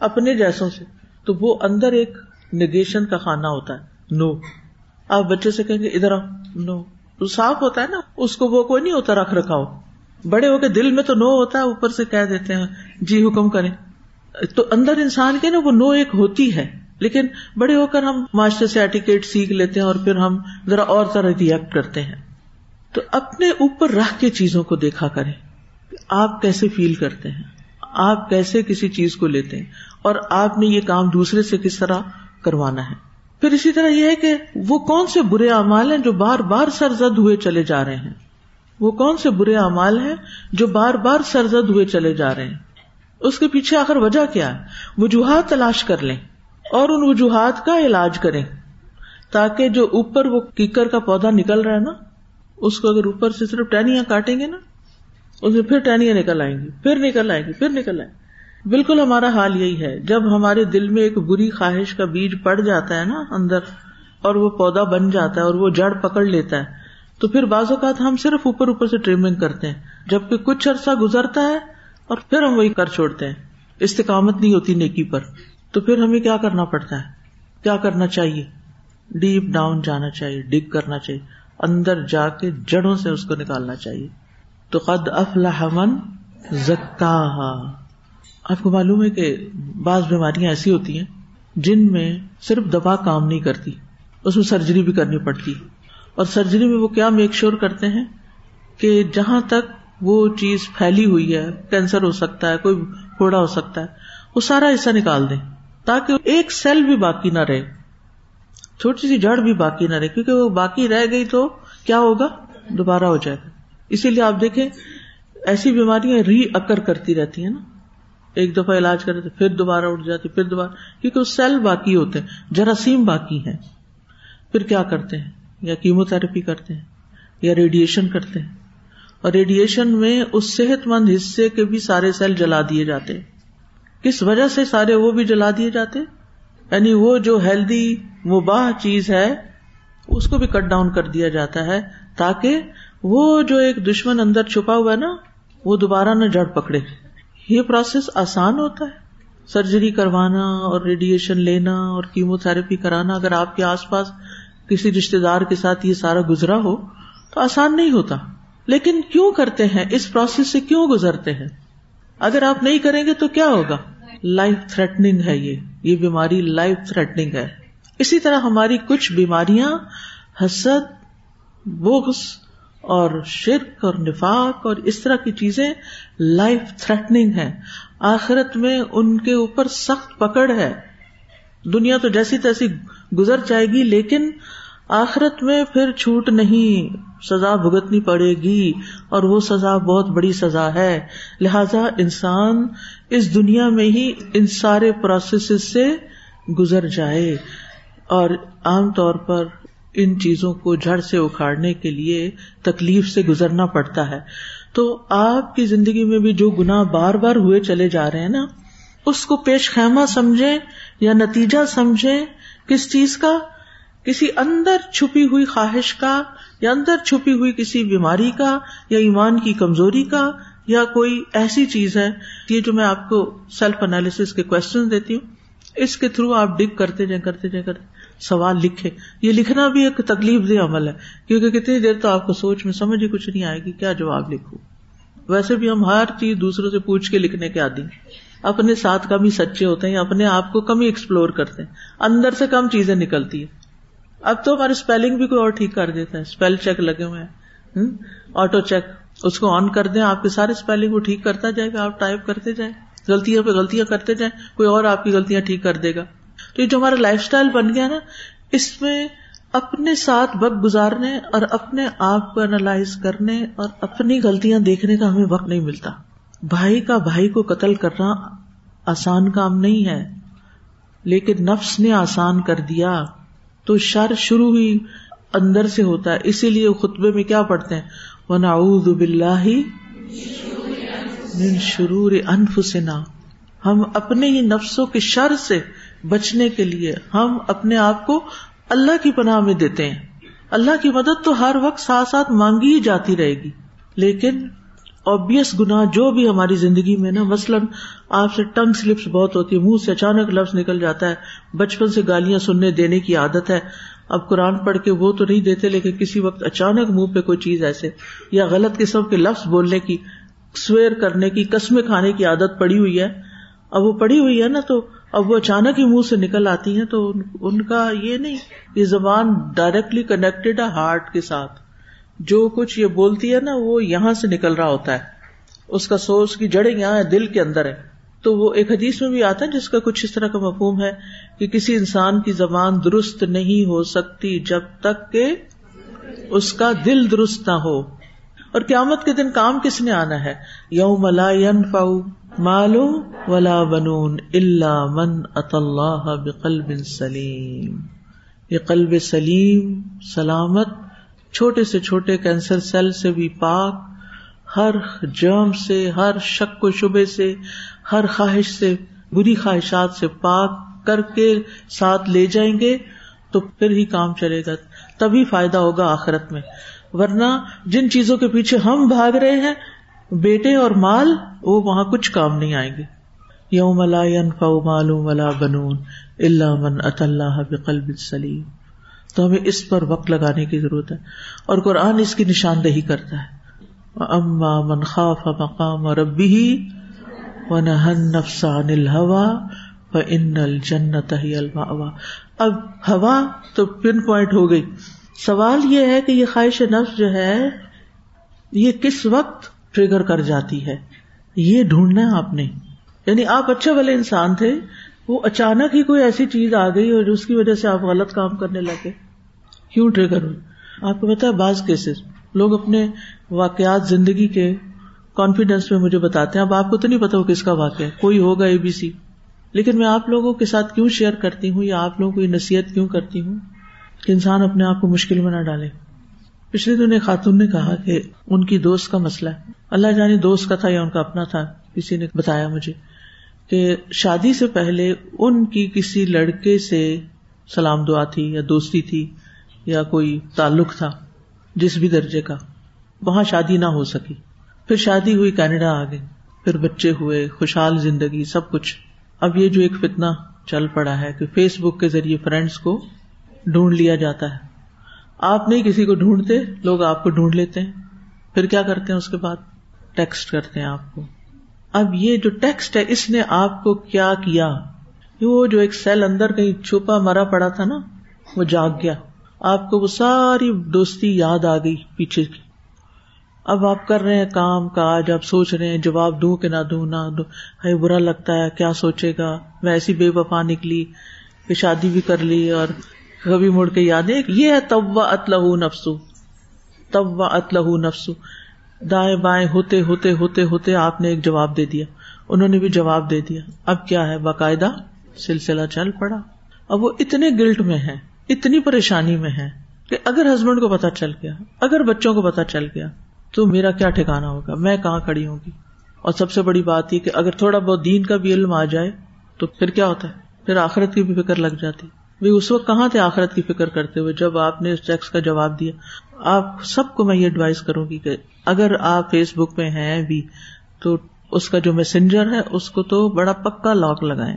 اپنے جیسوں سے، تو وہ اندر ایک نگیشن کا خانہ ہوتا ہے۔ نو آپ بچے سے کہیں گے، ادھر آؤ۔ نو تو صاف ہوتا ہے نا، اس کو وہ کوئی نہیں ہوتا، رکھ رکھا ہو بڑے ہو کے دل میں تو نو ہوتا ہے اوپر سے کہہ دیتے ہیں جی حکم کریں۔ تو اندر انسان کے نا وہ نو ایک ہوتی ہے۔ لیکن بڑے ہو کر ہم معاشرے سے ایٹیکیٹ سیکھ لیتے ہیں اور پھر ہم ذرا اور طرح ریئیکٹ کرتے ہیں۔ تو اپنے اوپر رکھ کے چیزوں کو دیکھا کریں۔ آپ کیسے فیل کرتے ہیں؟ آپ کیسے کسی چیز کو لیتے ہیں؟ اور آپ نے یہ کام دوسرے سے کس طرح کروانا ہے؟ پھر اسی طرح یہ ہے کہ وہ کون سے برے اعمال ہیں جو بار بار سرزد ہوئے چلے جا رہے ہیں؟ وہ کون سے برے اعمال ہیں جو بار بار سرزد ہوئے چلے جا رہے ہیں؟ اس کے پیچھے آخر وجہ کیا ہے؟ وجوہات تلاش کر لیں۔ اور ان وجوہات کا علاج کریں تاکہ جو اوپر وہ کیکر کا پودا نکل رہا ہے نا، اس کو اگر اوپر سے صرف ٹہنیاں کاٹیں گے نا اس میں پھر ٹہنیاں نکل آئیں گی، پھر نکل آئیں گی، پھر نکل آئیں گی۔ بالکل ہمارا حال یہی ہے، جب ہمارے دل میں ایک بری خواہش کا بیج پڑ جاتا ہے نا اندر، اور وہ پودا بن جاتا ہے اور وہ جڑ پکڑ لیتا ہے، تو پھر بعض اوقات ہم صرف اوپر اوپر سے ٹریمنگ کرتے ہیں، جبکہ کچھ عرصہ گزرتا ہے اور پھر ہم وہی کر چھوڑتے ہیں۔ استقامت نہیں ہوتی نیکی پر۔ تو پھر ہمیں کیا کرنا پڑتا ہے؟ کیا کرنا چاہیے؟ ڈیپ ڈاؤن جانا چاہیے، ڈگ کرنا چاہیے، اندر جا کے جڑوں سے اس کو نکالنا چاہیے۔ تو قد افلاح من زکا آپ کو معلوم ہے کہ بعض بیماریاں ایسی ہوتی ہیں جن میں صرف دوا کام نہیں کرتی، اس میں سرجری بھی کرنی پڑتی۔ اور سرجری میں وہ کیا میک شور کرتے ہیں کہ جہاں تک وہ چیز پھیلی ہوئی ہے، کینسر ہو سکتا ہے، کوئی پھوڑا ہو سکتا ہے، وہ سارا حصہ نکال دیں۔ تاکہ ایک سیل بھی باقی نہ رہے، چھوٹی سی جڑ بھی باقی نہ رہے، کیونکہ وہ باقی رہ گئی تو کیا ہوگا؟ دوبارہ ہو جائے گا۔ اسی لیے آپ دیکھیں، ایسی بیماریاں ری اکر کرتی رہتی ہیں نا۔ ایک دفعہ علاج کرتے پھر دوبارہ اٹھ جاتی پھر دوبارہ، کیونکہ وہ سیل باقی ہوتے ہیں، جراثیم باقی ہیں۔ پھر کیا کرتے ہیں؟ یا کیمو تھراپی کرتے ہیں، یا ریڈیشن کرتے ہیں۔ اور ریڈیشن میں اس صحت مند حصے کے بھی سارے سیل جلا دیے جاتے ہیں۔ کس وجہ سے سارے وہ بھی جلا دیے جاتے؟ یعنی وہ جو ہیلدی مباح چیز ہے، اس کو بھی کٹ ڈاؤن کر دیا جاتا ہے تاکہ وہ جو ایک دشمن اندر چھپا ہوا ہے نا، وہ دوبارہ نہ جڑ پکڑے۔ یہ پروسیس آسان ہوتا ہے۔ سرجری کروانا اور ریڈیشن لینا اور کیمو تھراپی کرانا، اگر آپ کے آس پاس کسی رشتے دار کے ساتھ یہ سارا گزرا ہو، تو آسان نہیں ہوتا۔ لیکن کیوں کرتے ہیں؟ اس پروسیس سے کیوں گزرتے ہیں؟ اگر آپ نہیں کریں گے تو کیا ہوگا؟ لائف تھریٹنگ ہے یہ. یہ بیماری لائف تھریٹنگ ہے. اسی طرح ہماری کچھ بیماریاں حسد، بغض اور شرک اور نفاق اور اس طرح کی چیزیں لائف تھریٹنگ ہے آخرت میں ان کے اوپر سخت پکڑ ہے. دنیا تو جیسی تیسی گزر جائے گی لیکن آخرت میں پھر چھوٹ نہیں، سزا بھگتنی پڑے گی، اور وہ سزا بہت بڑی سزا ہے۔ لہذا انسان اس دنیا میں ہی ان سارے پروسیس سے گزر جائے، اور عام طور پر ان چیزوں کو جڑ سے اکھاڑنے کے لیے تکلیف سے گزرنا پڑتا ہے۔ تو آپ کی زندگی میں بھی جو گنا بار بار ہوئے چلے جا رہے ہیں نا، اس کو پیش خیمہ سمجھے یا نتیجہ سمجھے کس چیز کا؟ کسی اندر چھپی ہوئی خواہش کا یا اندر چھپی ہوئی کسی بیماری کا یا ایمان کی کمزوری کا یا کوئی ایسی چیز ہے، یہ جو میں آپ کو سیلف انالیس کے کوشچن دیتی ہوں، اس کے تھرو آپ ڈگ کرتے جائیں کرتے جائیں، کرتے سوال لکھے یہ لکھنا بھی ایک تکلیف دہ عمل ہے، کیونکہ کتنی دیر تو آپ کو سوچ میں سمجھ ہی کچھ نہیں آئے گی، کیا جواب لکھو ویسے بھی ہم ہر چیز دوسروں سے پوچھ کے لکھنے کے عادی اپنے ساتھ کم ہی سچے ہوتے ہیں یا اپنے آپ کو کم ہی ایکسپلور کرتے ہیں۔ اندر سے کم چیزیں نکلتی ہیں۔ اب تو ہمارے اسپیلنگ بھی کوئی اور ٹھیک کر دیتا ہے۔ اسپیل چیک لگے ہوئے ہیں۔ آٹو چیک اس کو آن کر دیں، آپ کے سارے اسپیلنگ وہ ٹھیک کرتا جائے گا، آپ ٹائپ کرتے جائیں۔ غلطیاں پہ غلطیاں کرتے جائیں۔ کوئی اور آپ کی غلطیاں ٹھیک کر دے گا۔ تو یہ جو ہمارا لائف اسٹائل بن گیا نا، اس میں اپنے ساتھ وقت گزارنے اور اپنے آپ کو اینالائز کرنے اور اپنی غلطیاں دیکھنے کا ہمیں وقت نہیں ملتا۔ بھائی کا بھائی کو قتل کرنا آسان کام نہیں ہے، لیکن نفس نے آسان کر دیا۔ تو شر شروع ہی اندر سے ہوتا ہے۔ اسی لیے خطبے میں کیا پڑھتے ہیں؟ وہ بلّہ شرور انفسنا ہم اپنے ہی نفسوں کے شر سے بچنے کے لیے ہم اپنے آپ کو اللہ کی پناہ میں دیتے ہیں۔ اللہ کی مدد تو ہر وقت ساتھ ساتھ مانگی ہی جاتی رہے گی۔ لیکن اوبیس گنا جو بھی ہماری زندگی میں نا، مثلاً آپ سے ٹنگ سلپس بہت ہوتی ہے منہ سے اچانک لفظ نکل جاتا ہے، بچپن سے گالیاں سننے دینے کی عادت ہے۔ اب قرآن پڑھ کے وہ تو نہیں دیتے، لیکن کسی وقت اچانک منہ پہ کوئی چیز ایسے یا غلط قسم کے لفظ بولنے کی سویر کرنے کی، قسمیں کھانے کی عادت پڑی ہوئی ہے۔ اب وہ پڑی ہوئی ہے نا تو اب وہ اچانک ہی منہ سے نکل آتی ہیں تو ان کا یہ نہیں، یہ زبان ڈائریکٹلی کنیکٹڈ ہے ہارٹ کے ساتھ۔ جو کچھ یہ بولتی ہے نا، وہ یہاں سے نکل رہا ہوتا ہے۔ اس کا سورس کی جڑیں یہاں ہے دل کے اندر ہے تو وہ ایک حدیث میں بھی آتا ہے جس کا کچھ اس طرح کا مفہوم ہے کہ کسی انسان کی زبان درست نہیں ہو سکتی جب تک کہ اس کا دل درست نہ ہو۔ اور قیامت کے دن کام کس نے آنا ہے؟ یوم لا ينفع مالو ولا بنون اللہ من اطلّہ بقلب سلیم۔ یہ قلب سلیم، سلامت چھوٹے سے چھوٹے کینسر سیل سے بھی پاک، ہر جرم سے، ہر شک و شبے سے، ہر خواہش سے، بری خواہشات سے پاک کر کے ساتھ لے جائیں گے تو پھر ہی کام چلے گا، تبھی فائدہ ہوگا آخرت میں۔ ورنہ جن چیزوں کے پیچھے ہم بھاگ رہے ہیں، بیٹے اور مال، وہ وہاں کچھ کام نہیں آئیں گے۔ یوم لا ينفع مال ولا بنون الا من اتى الله بقلب سلیم۔ تو ہمیں اس پر وقت لگانے کی ضرورت ہے۔ اور قرآن اس کی نشاندہی کرتا ہے۔ اما من خاف مقام ربه ونهى النفس عن الهوى فان الجنة هي المأوى۔ اب ہوا تو پن پوائنٹ ہو گئی۔ سوال یہ ہے کہ یہ خواہش نفس جو ہے، یہ کس وقت ٹریگر کر جاتی ہے؟ یہ ڈھونڈنا ہے آپ نے۔ یعنی آپ اچھے والے انسان تھے، وہ اچانک ہی کوئی ایسی چیز آ گئی اور اس کی وجہ سے آپ غلط کام کرنے لگے۔ کیوں ٹریگر ہوئی آپ کو پتا ہے بعض کیسز لوگ اپنے واقعات زندگی کے کانفیڈینس میں مجھے بتاتے ہیں۔ اب آپ کو تو نہیں پتا وہ کس کا واقع ہے۔ کوئی ہوگا اے بی سی لیکن میں آپ لوگوں کے ساتھ کیوں شیئر کرتی ہوں یا آپ لوگوں کو یہ نصیحت کیوں کرتی ہوں کہ انسان اپنے آپ کو مشکل میں نہ ڈالے؟ پچھلے دن ایک خاتون نے کہا کہ ان کی دوست کا مسئلہ ہے۔ اللہ جانے دوست کا تھا یا ان کا اپنا تھا، کسی نے بتایا مجھے کہ شادی سے پہلے ان کی کسی لڑکے سے سلام دعا تھی یا دوستی تھی۔ یا کوئی تعلق تھا جس بھی درجے کا، وہاں شادی نہ ہو سکی۔ پھر شادی ہوئی کینیڈا آ گئی پھر بچے ہوئے، خوشحال زندگی، سب کچھ۔ اب یہ جو ایک فتنا چل پڑا ہے کہ فیس بک کے ذریعے فرینڈس کو ڈھونڈ لیا جاتا ہے۔ آپ نہیں کسی کو ڈھونڈتے، لوگ آپ کو ڈھونڈ لیتے ہیں۔ پھر کیا کرتے ہیں اس کے بعد؟ ٹیکسٹ کرتے ہیں آپ کو۔ اب یہ جو ٹیکسٹ ہے، اس نے آپ کو کیا کیا؟ وہ جو ایک سیل اندر کہیں چھپا مرا پڑا تھا نا، وہ جاگ گیا۔ آپ کو وہ ساری دوستی یاد آ گئی پیچھے کی۔ اب آپ کر رہے ہیں کام کاج، آپ سوچ رہے ہیں جواب دوں کہ نہ دوں نہ دوں۔ ہے برا لگتا ہے، کیا سوچے گا؟ میں ایسی بے وفا نکلی کہ شادی بھی کر لی اور کبھی مڑ کے یاد۔ ہے یہ ہے تب اتلح نفسو تب اتلح نفسو دائیں بائیں ہوتے ہوتے ہوتے ہوتے آپ نے ایک جواب دے دیا۔ انہوں نے بھی جواب دے دیا۔ اب کیا ہے؟ باقاعدہ سلسلہ چل پڑا۔ اب وہ اتنے گلٹ میں ہے اتنی پریشانی میں ہے کہ اگر ہسبینڈ کو پتا چل گیا، اگر بچوں کو پتا چل گیا، تو میرا کیا ٹھکانا ہوگا؟ میں کہاں کھڑی ہوں گی؟ اور سب سے بڑی بات یہ کہ اگر تھوڑا بہت دین کا بھی علم آ جائے، تو پھر کیا ہوتا ہے؟ پھر آخرت کی بھی فکر لگ جاتی۔ بھائی اس وقت کہاں تھے آخرت کی فکر کرتے ہوئے؟ جب آپ نے اس ٹیکس کا جواب دیا، آپ سب کو میں یہ ایڈوائز کروں گی کہ اگر آپ فیس بک پہ ہیں بھی، تو اس کا جو میسنجر ہے، اس کو تو بڑا پکا لاک لگائیں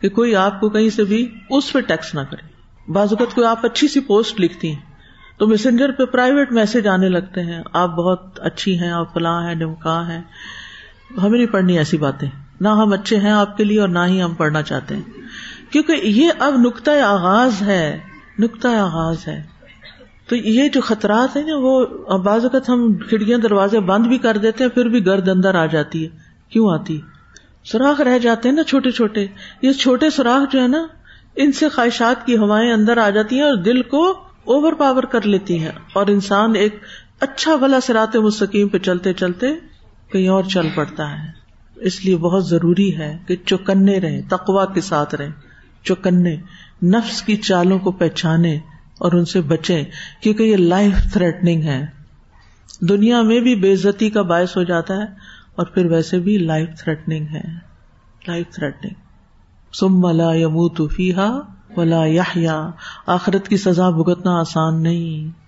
کہ کوئی آپ کو کہیں سے بھی اس پہ ٹیکس نہ کرے۔ بعض اوقات کوئی آپ اچھی سی پوسٹ لکھتی ہیں تو میسنجر پہ پرائیویٹ میسج آنے لگتے ہیں، آپ بہت اچھی ہیں، آپ فلاں ہیں، نمکا ہیں۔ ہمیں نہیں پڑھنی ایسی باتیں۔ نہ ہم اچھے ہیں آپ کے لیے اور نہ ہی ہم پڑھنا چاہتے ہیں۔ کیونکہ یہ اب نقطۂ آغاز ہے، نقطۂ آغاز ہے۔ تو یہ جو خطرات ہیں نا، وہ بعض اوقات ہم کھڑکیاں، دروازے بند بھی کر دیتے ہیں، پھر بھی گرد اندر آ جاتی ہے۔ کیوں آتی؟ سوراخ رہ جاتے ہیں نا چھوٹے چھوٹے۔ یہ چھوٹے سوراخ جو ہے نا ان سے خواہشات کی ہوائیں اندر آ جاتی ہیں اور دل کو اوور پاور کر لیتی ہیں اور انسان ایک اچھا بھلا سراتے مستقیم پہ چلتے چلتے کہیں اور چل پڑتا ہے۔ اس لیے بہت ضروری ہے کہ چوکنے رہیں تقوا کے ساتھ رہیں۔ چوکنے نفس کی چالوں کو پہچانے اور ان سے بچے کیونکہ یہ لائف تھریٹنگ ہے۔ دنیا میں بھی بے عزتی کا باعث ہو جاتا ہے اور پھر ویسے بھی لائف تھریٹنگ ہے۔ لائف تھریٹنگ سم ملا یمو تو فیحا ولا یا آخرت کی سزا بھگتنا آسان نہیں۔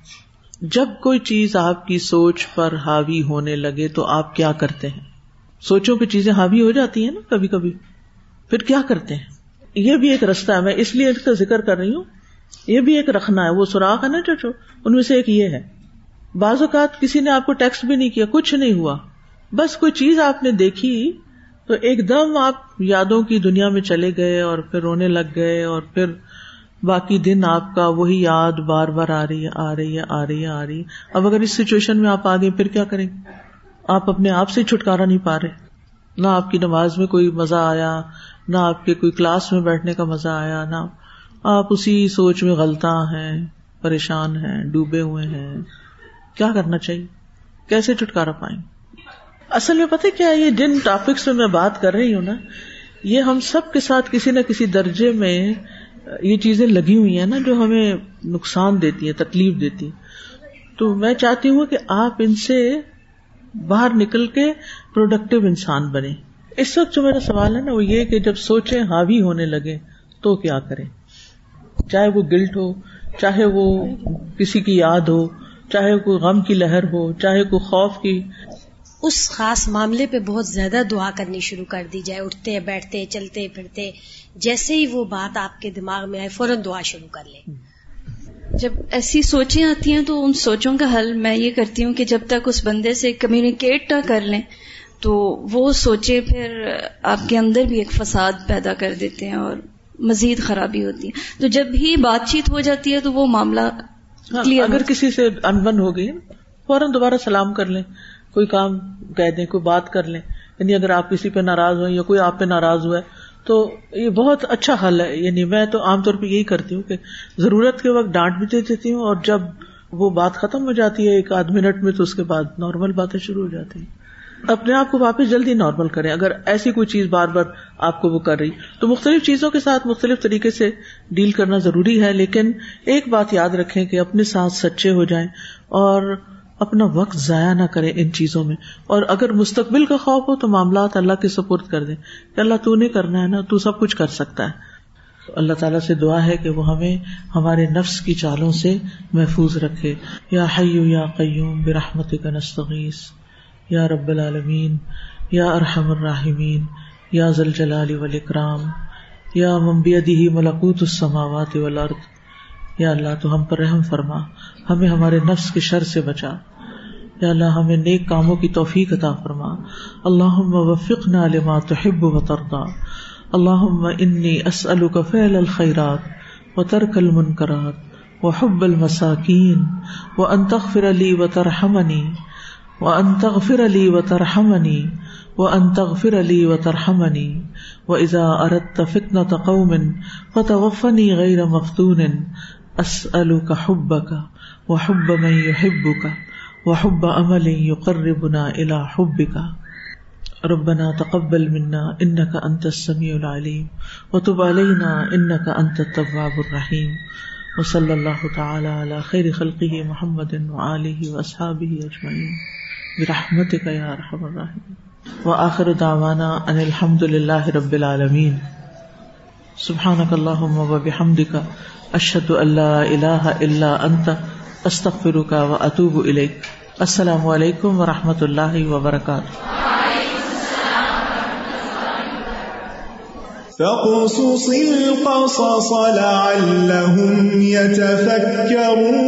جب کوئی چیز آپ کی سوچ پر حاوی ہونے لگے تو آپ کیا کرتے ہیں؟ سوچوں پہ چیزیں حاوی ہو جاتی ہیں نا کبھی کبھی پھر کیا کرتے ہیں؟ یہ بھی ایک رستہ ہے۔ میں اس لیے اس کا ذکر کر رہی ہوں۔ یہ بھی ایک رکھنا ہے۔ وہ سوراخ ہے نا جو ان میں سے ایک یہ ہے۔ بعض اوقات کسی نے آپ کو ٹیکسٹ بھی نہیں کیا، کچھ نہیں ہوا۔ بس کوئی چیز آپ نے دیکھی تو ایک دم آپ یادوں کی دنیا میں چلے گئے اور پھر رونے لگ گئے اور پھر باقی دن آپ کا وہی یاد بار بار آ رہی ہے، آ رہی ہے، آ رہی ہے، آ رہی ہے۔ اب اگر اس سچویشن میں آپ آ گئے پھر کیا کریں؟ آپ اپنے آپ سے چھٹکارا نہیں پا رہے۔ نہ آپ کی نماز میں کوئی مزہ آیا، نہ آپ کے کوئی کلاس میں بیٹھنے کا مزہ آیا، نہ آپ اسی سوچ میں غلطاں ہیں، پریشان ہیں، ڈوبے ہوئے ہیں۔ کیا کرنا چاہیے؟ کیسے چھٹکارا پائیں؟ اصل میں پتہ کیا یہ جن ٹاپکس میں میں بات کر رہی ہوں نا، یہ ہم سب کے ساتھ کسی نہ کسی درجے میں، یہ چیزیں لگی ہوئی ہیں نا جو ہمیں نقصان دیتی ہیں، تکلیف دیتی تو میں چاہتی ہوں کہ آپ ان سے باہر نکل کے پروڈکٹیو انسان بنے اس وقت جو میرا سوال ہے نا، وہ یہ کہ جب سوچے حاوی ہونے لگے تو کیا کریں؟ چاہے وہ گلٹ ہو، چاہے وہ کسی کی یاد ہو، چاہے کوئی غم کی لہر ہو، چاہے کوئی خوف کی اس خاص معاملے پہ بہت زیادہ دعا کرنی شروع کر دی جائے اٹھتے بیٹھتے چلتے پھرتے جیسے ہی وہ بات آپ کے دماغ میں آئے فوراً دعا شروع کر لیں۔ جب ایسی سوچیں آتی ہیں تو ان سوچوں کا حل میں یہ کرتی ہوں کہ جب تک اس بندے سے کمیونیکیٹ نہ کر لیں تو وہ سوچے پھر آپ کے اندر بھی ایک فساد پیدا کر دیتے ہیں اور مزید خرابی ہوتی ہے۔ تو جب بھی بات چیت ہو جاتی ہے تو وہ معاملہ ہاں، اگر کسی سے انبن ہو گئی فوراً دوبارہ سلام کر لیں۔ کوئی کام کہہ دیں، کوئی بات کر لیں۔ یعنی اگر آپ کسی پہ ناراض ہوئے یا کوئی آپ پہ ناراض ہوا ہے، تو یہ بہت اچھا حل ہے۔ یعنی میں تو عام طور پہ یہی کرتی ہوں کہ ضرورت کے وقت ڈانٹ بھی دے دیتی ہوں اور جب وہ بات ختم ہو جاتی ہے، ایک آدھ منٹ میں تو اس کے بعد نارمل باتیں شروع ہو جاتی ہیں۔ اپنے آپ کو واپس جلدی نارمل کریں۔ اگر ایسی کوئی چیز بار بار آپ کو وہ کر رہی، تو مختلف چیزوں کے ساتھ مختلف طریقے سے ڈیل کرنا ضروری ہے۔ لیکن ایک بات یاد رکھیں کہ اپنے ساتھ سچے ہو جائیں اور اپنا وقت ضائع نہ کریں ان چیزوں میں۔ اور اگر مستقبل کا خوف ہو تو معاملات اللہ کے سپرد کر دیں۔ کہ اللہ تو نہیں کرنا ہے نا، تو سب کچھ کر سکتا ہے۔ اللہ تعالیٰ سے دعا ہے کہ وہ ہمیں ہمارے نفس کی چالوں سے محفوظ رکھے۔ یا حیو یا قیوم برحمت کا نستغیث۔ یا رب العالمین۔ یا ارحم الراحمین۔ یا ذل جلال والاکرام۔ یا منبیدہ ملکوت السماوات والارض۔ یا اللہ تو ہم پر رحم فرما، ہمیں ہمارے نفس کے شر سے بچا۔ یا اللہ ہمیں نیک کاموں کی توفیق عطا فرما۔ اللہ وفقنا لما تحب و تردا اللہ انی اسألک فعل الخیرات و ترک المنکرات و حب المساکین و ان تغفر لی و ترحمنی و ان تغفر لی و ترحمنی و ان تغفر لی و ترحمنی و اذا اردت فتنة قوم فتوفنی غیر مفتون اسألك حبك وحب من يحبك وحب عمل يقربنا الى حبك. ربنا تقبل منا انك انت السميع العليم وتب علينا انك انت التواب الرحيم. وصلى الله تعالى على خير خلقه محمد وآله واصحابه اجمعين برحمتك يا ارحم الراحمين. واخر دعوانا ان الحمد لله رب العالمين. سبحانك اللهم وبحمدك اشد اللہ اللہ اللہ انت استخر کا و اطوب السلام علیکم و رحمۃ اللہ وبرکاتہ فقصص القصص لعلهم يتفكرون.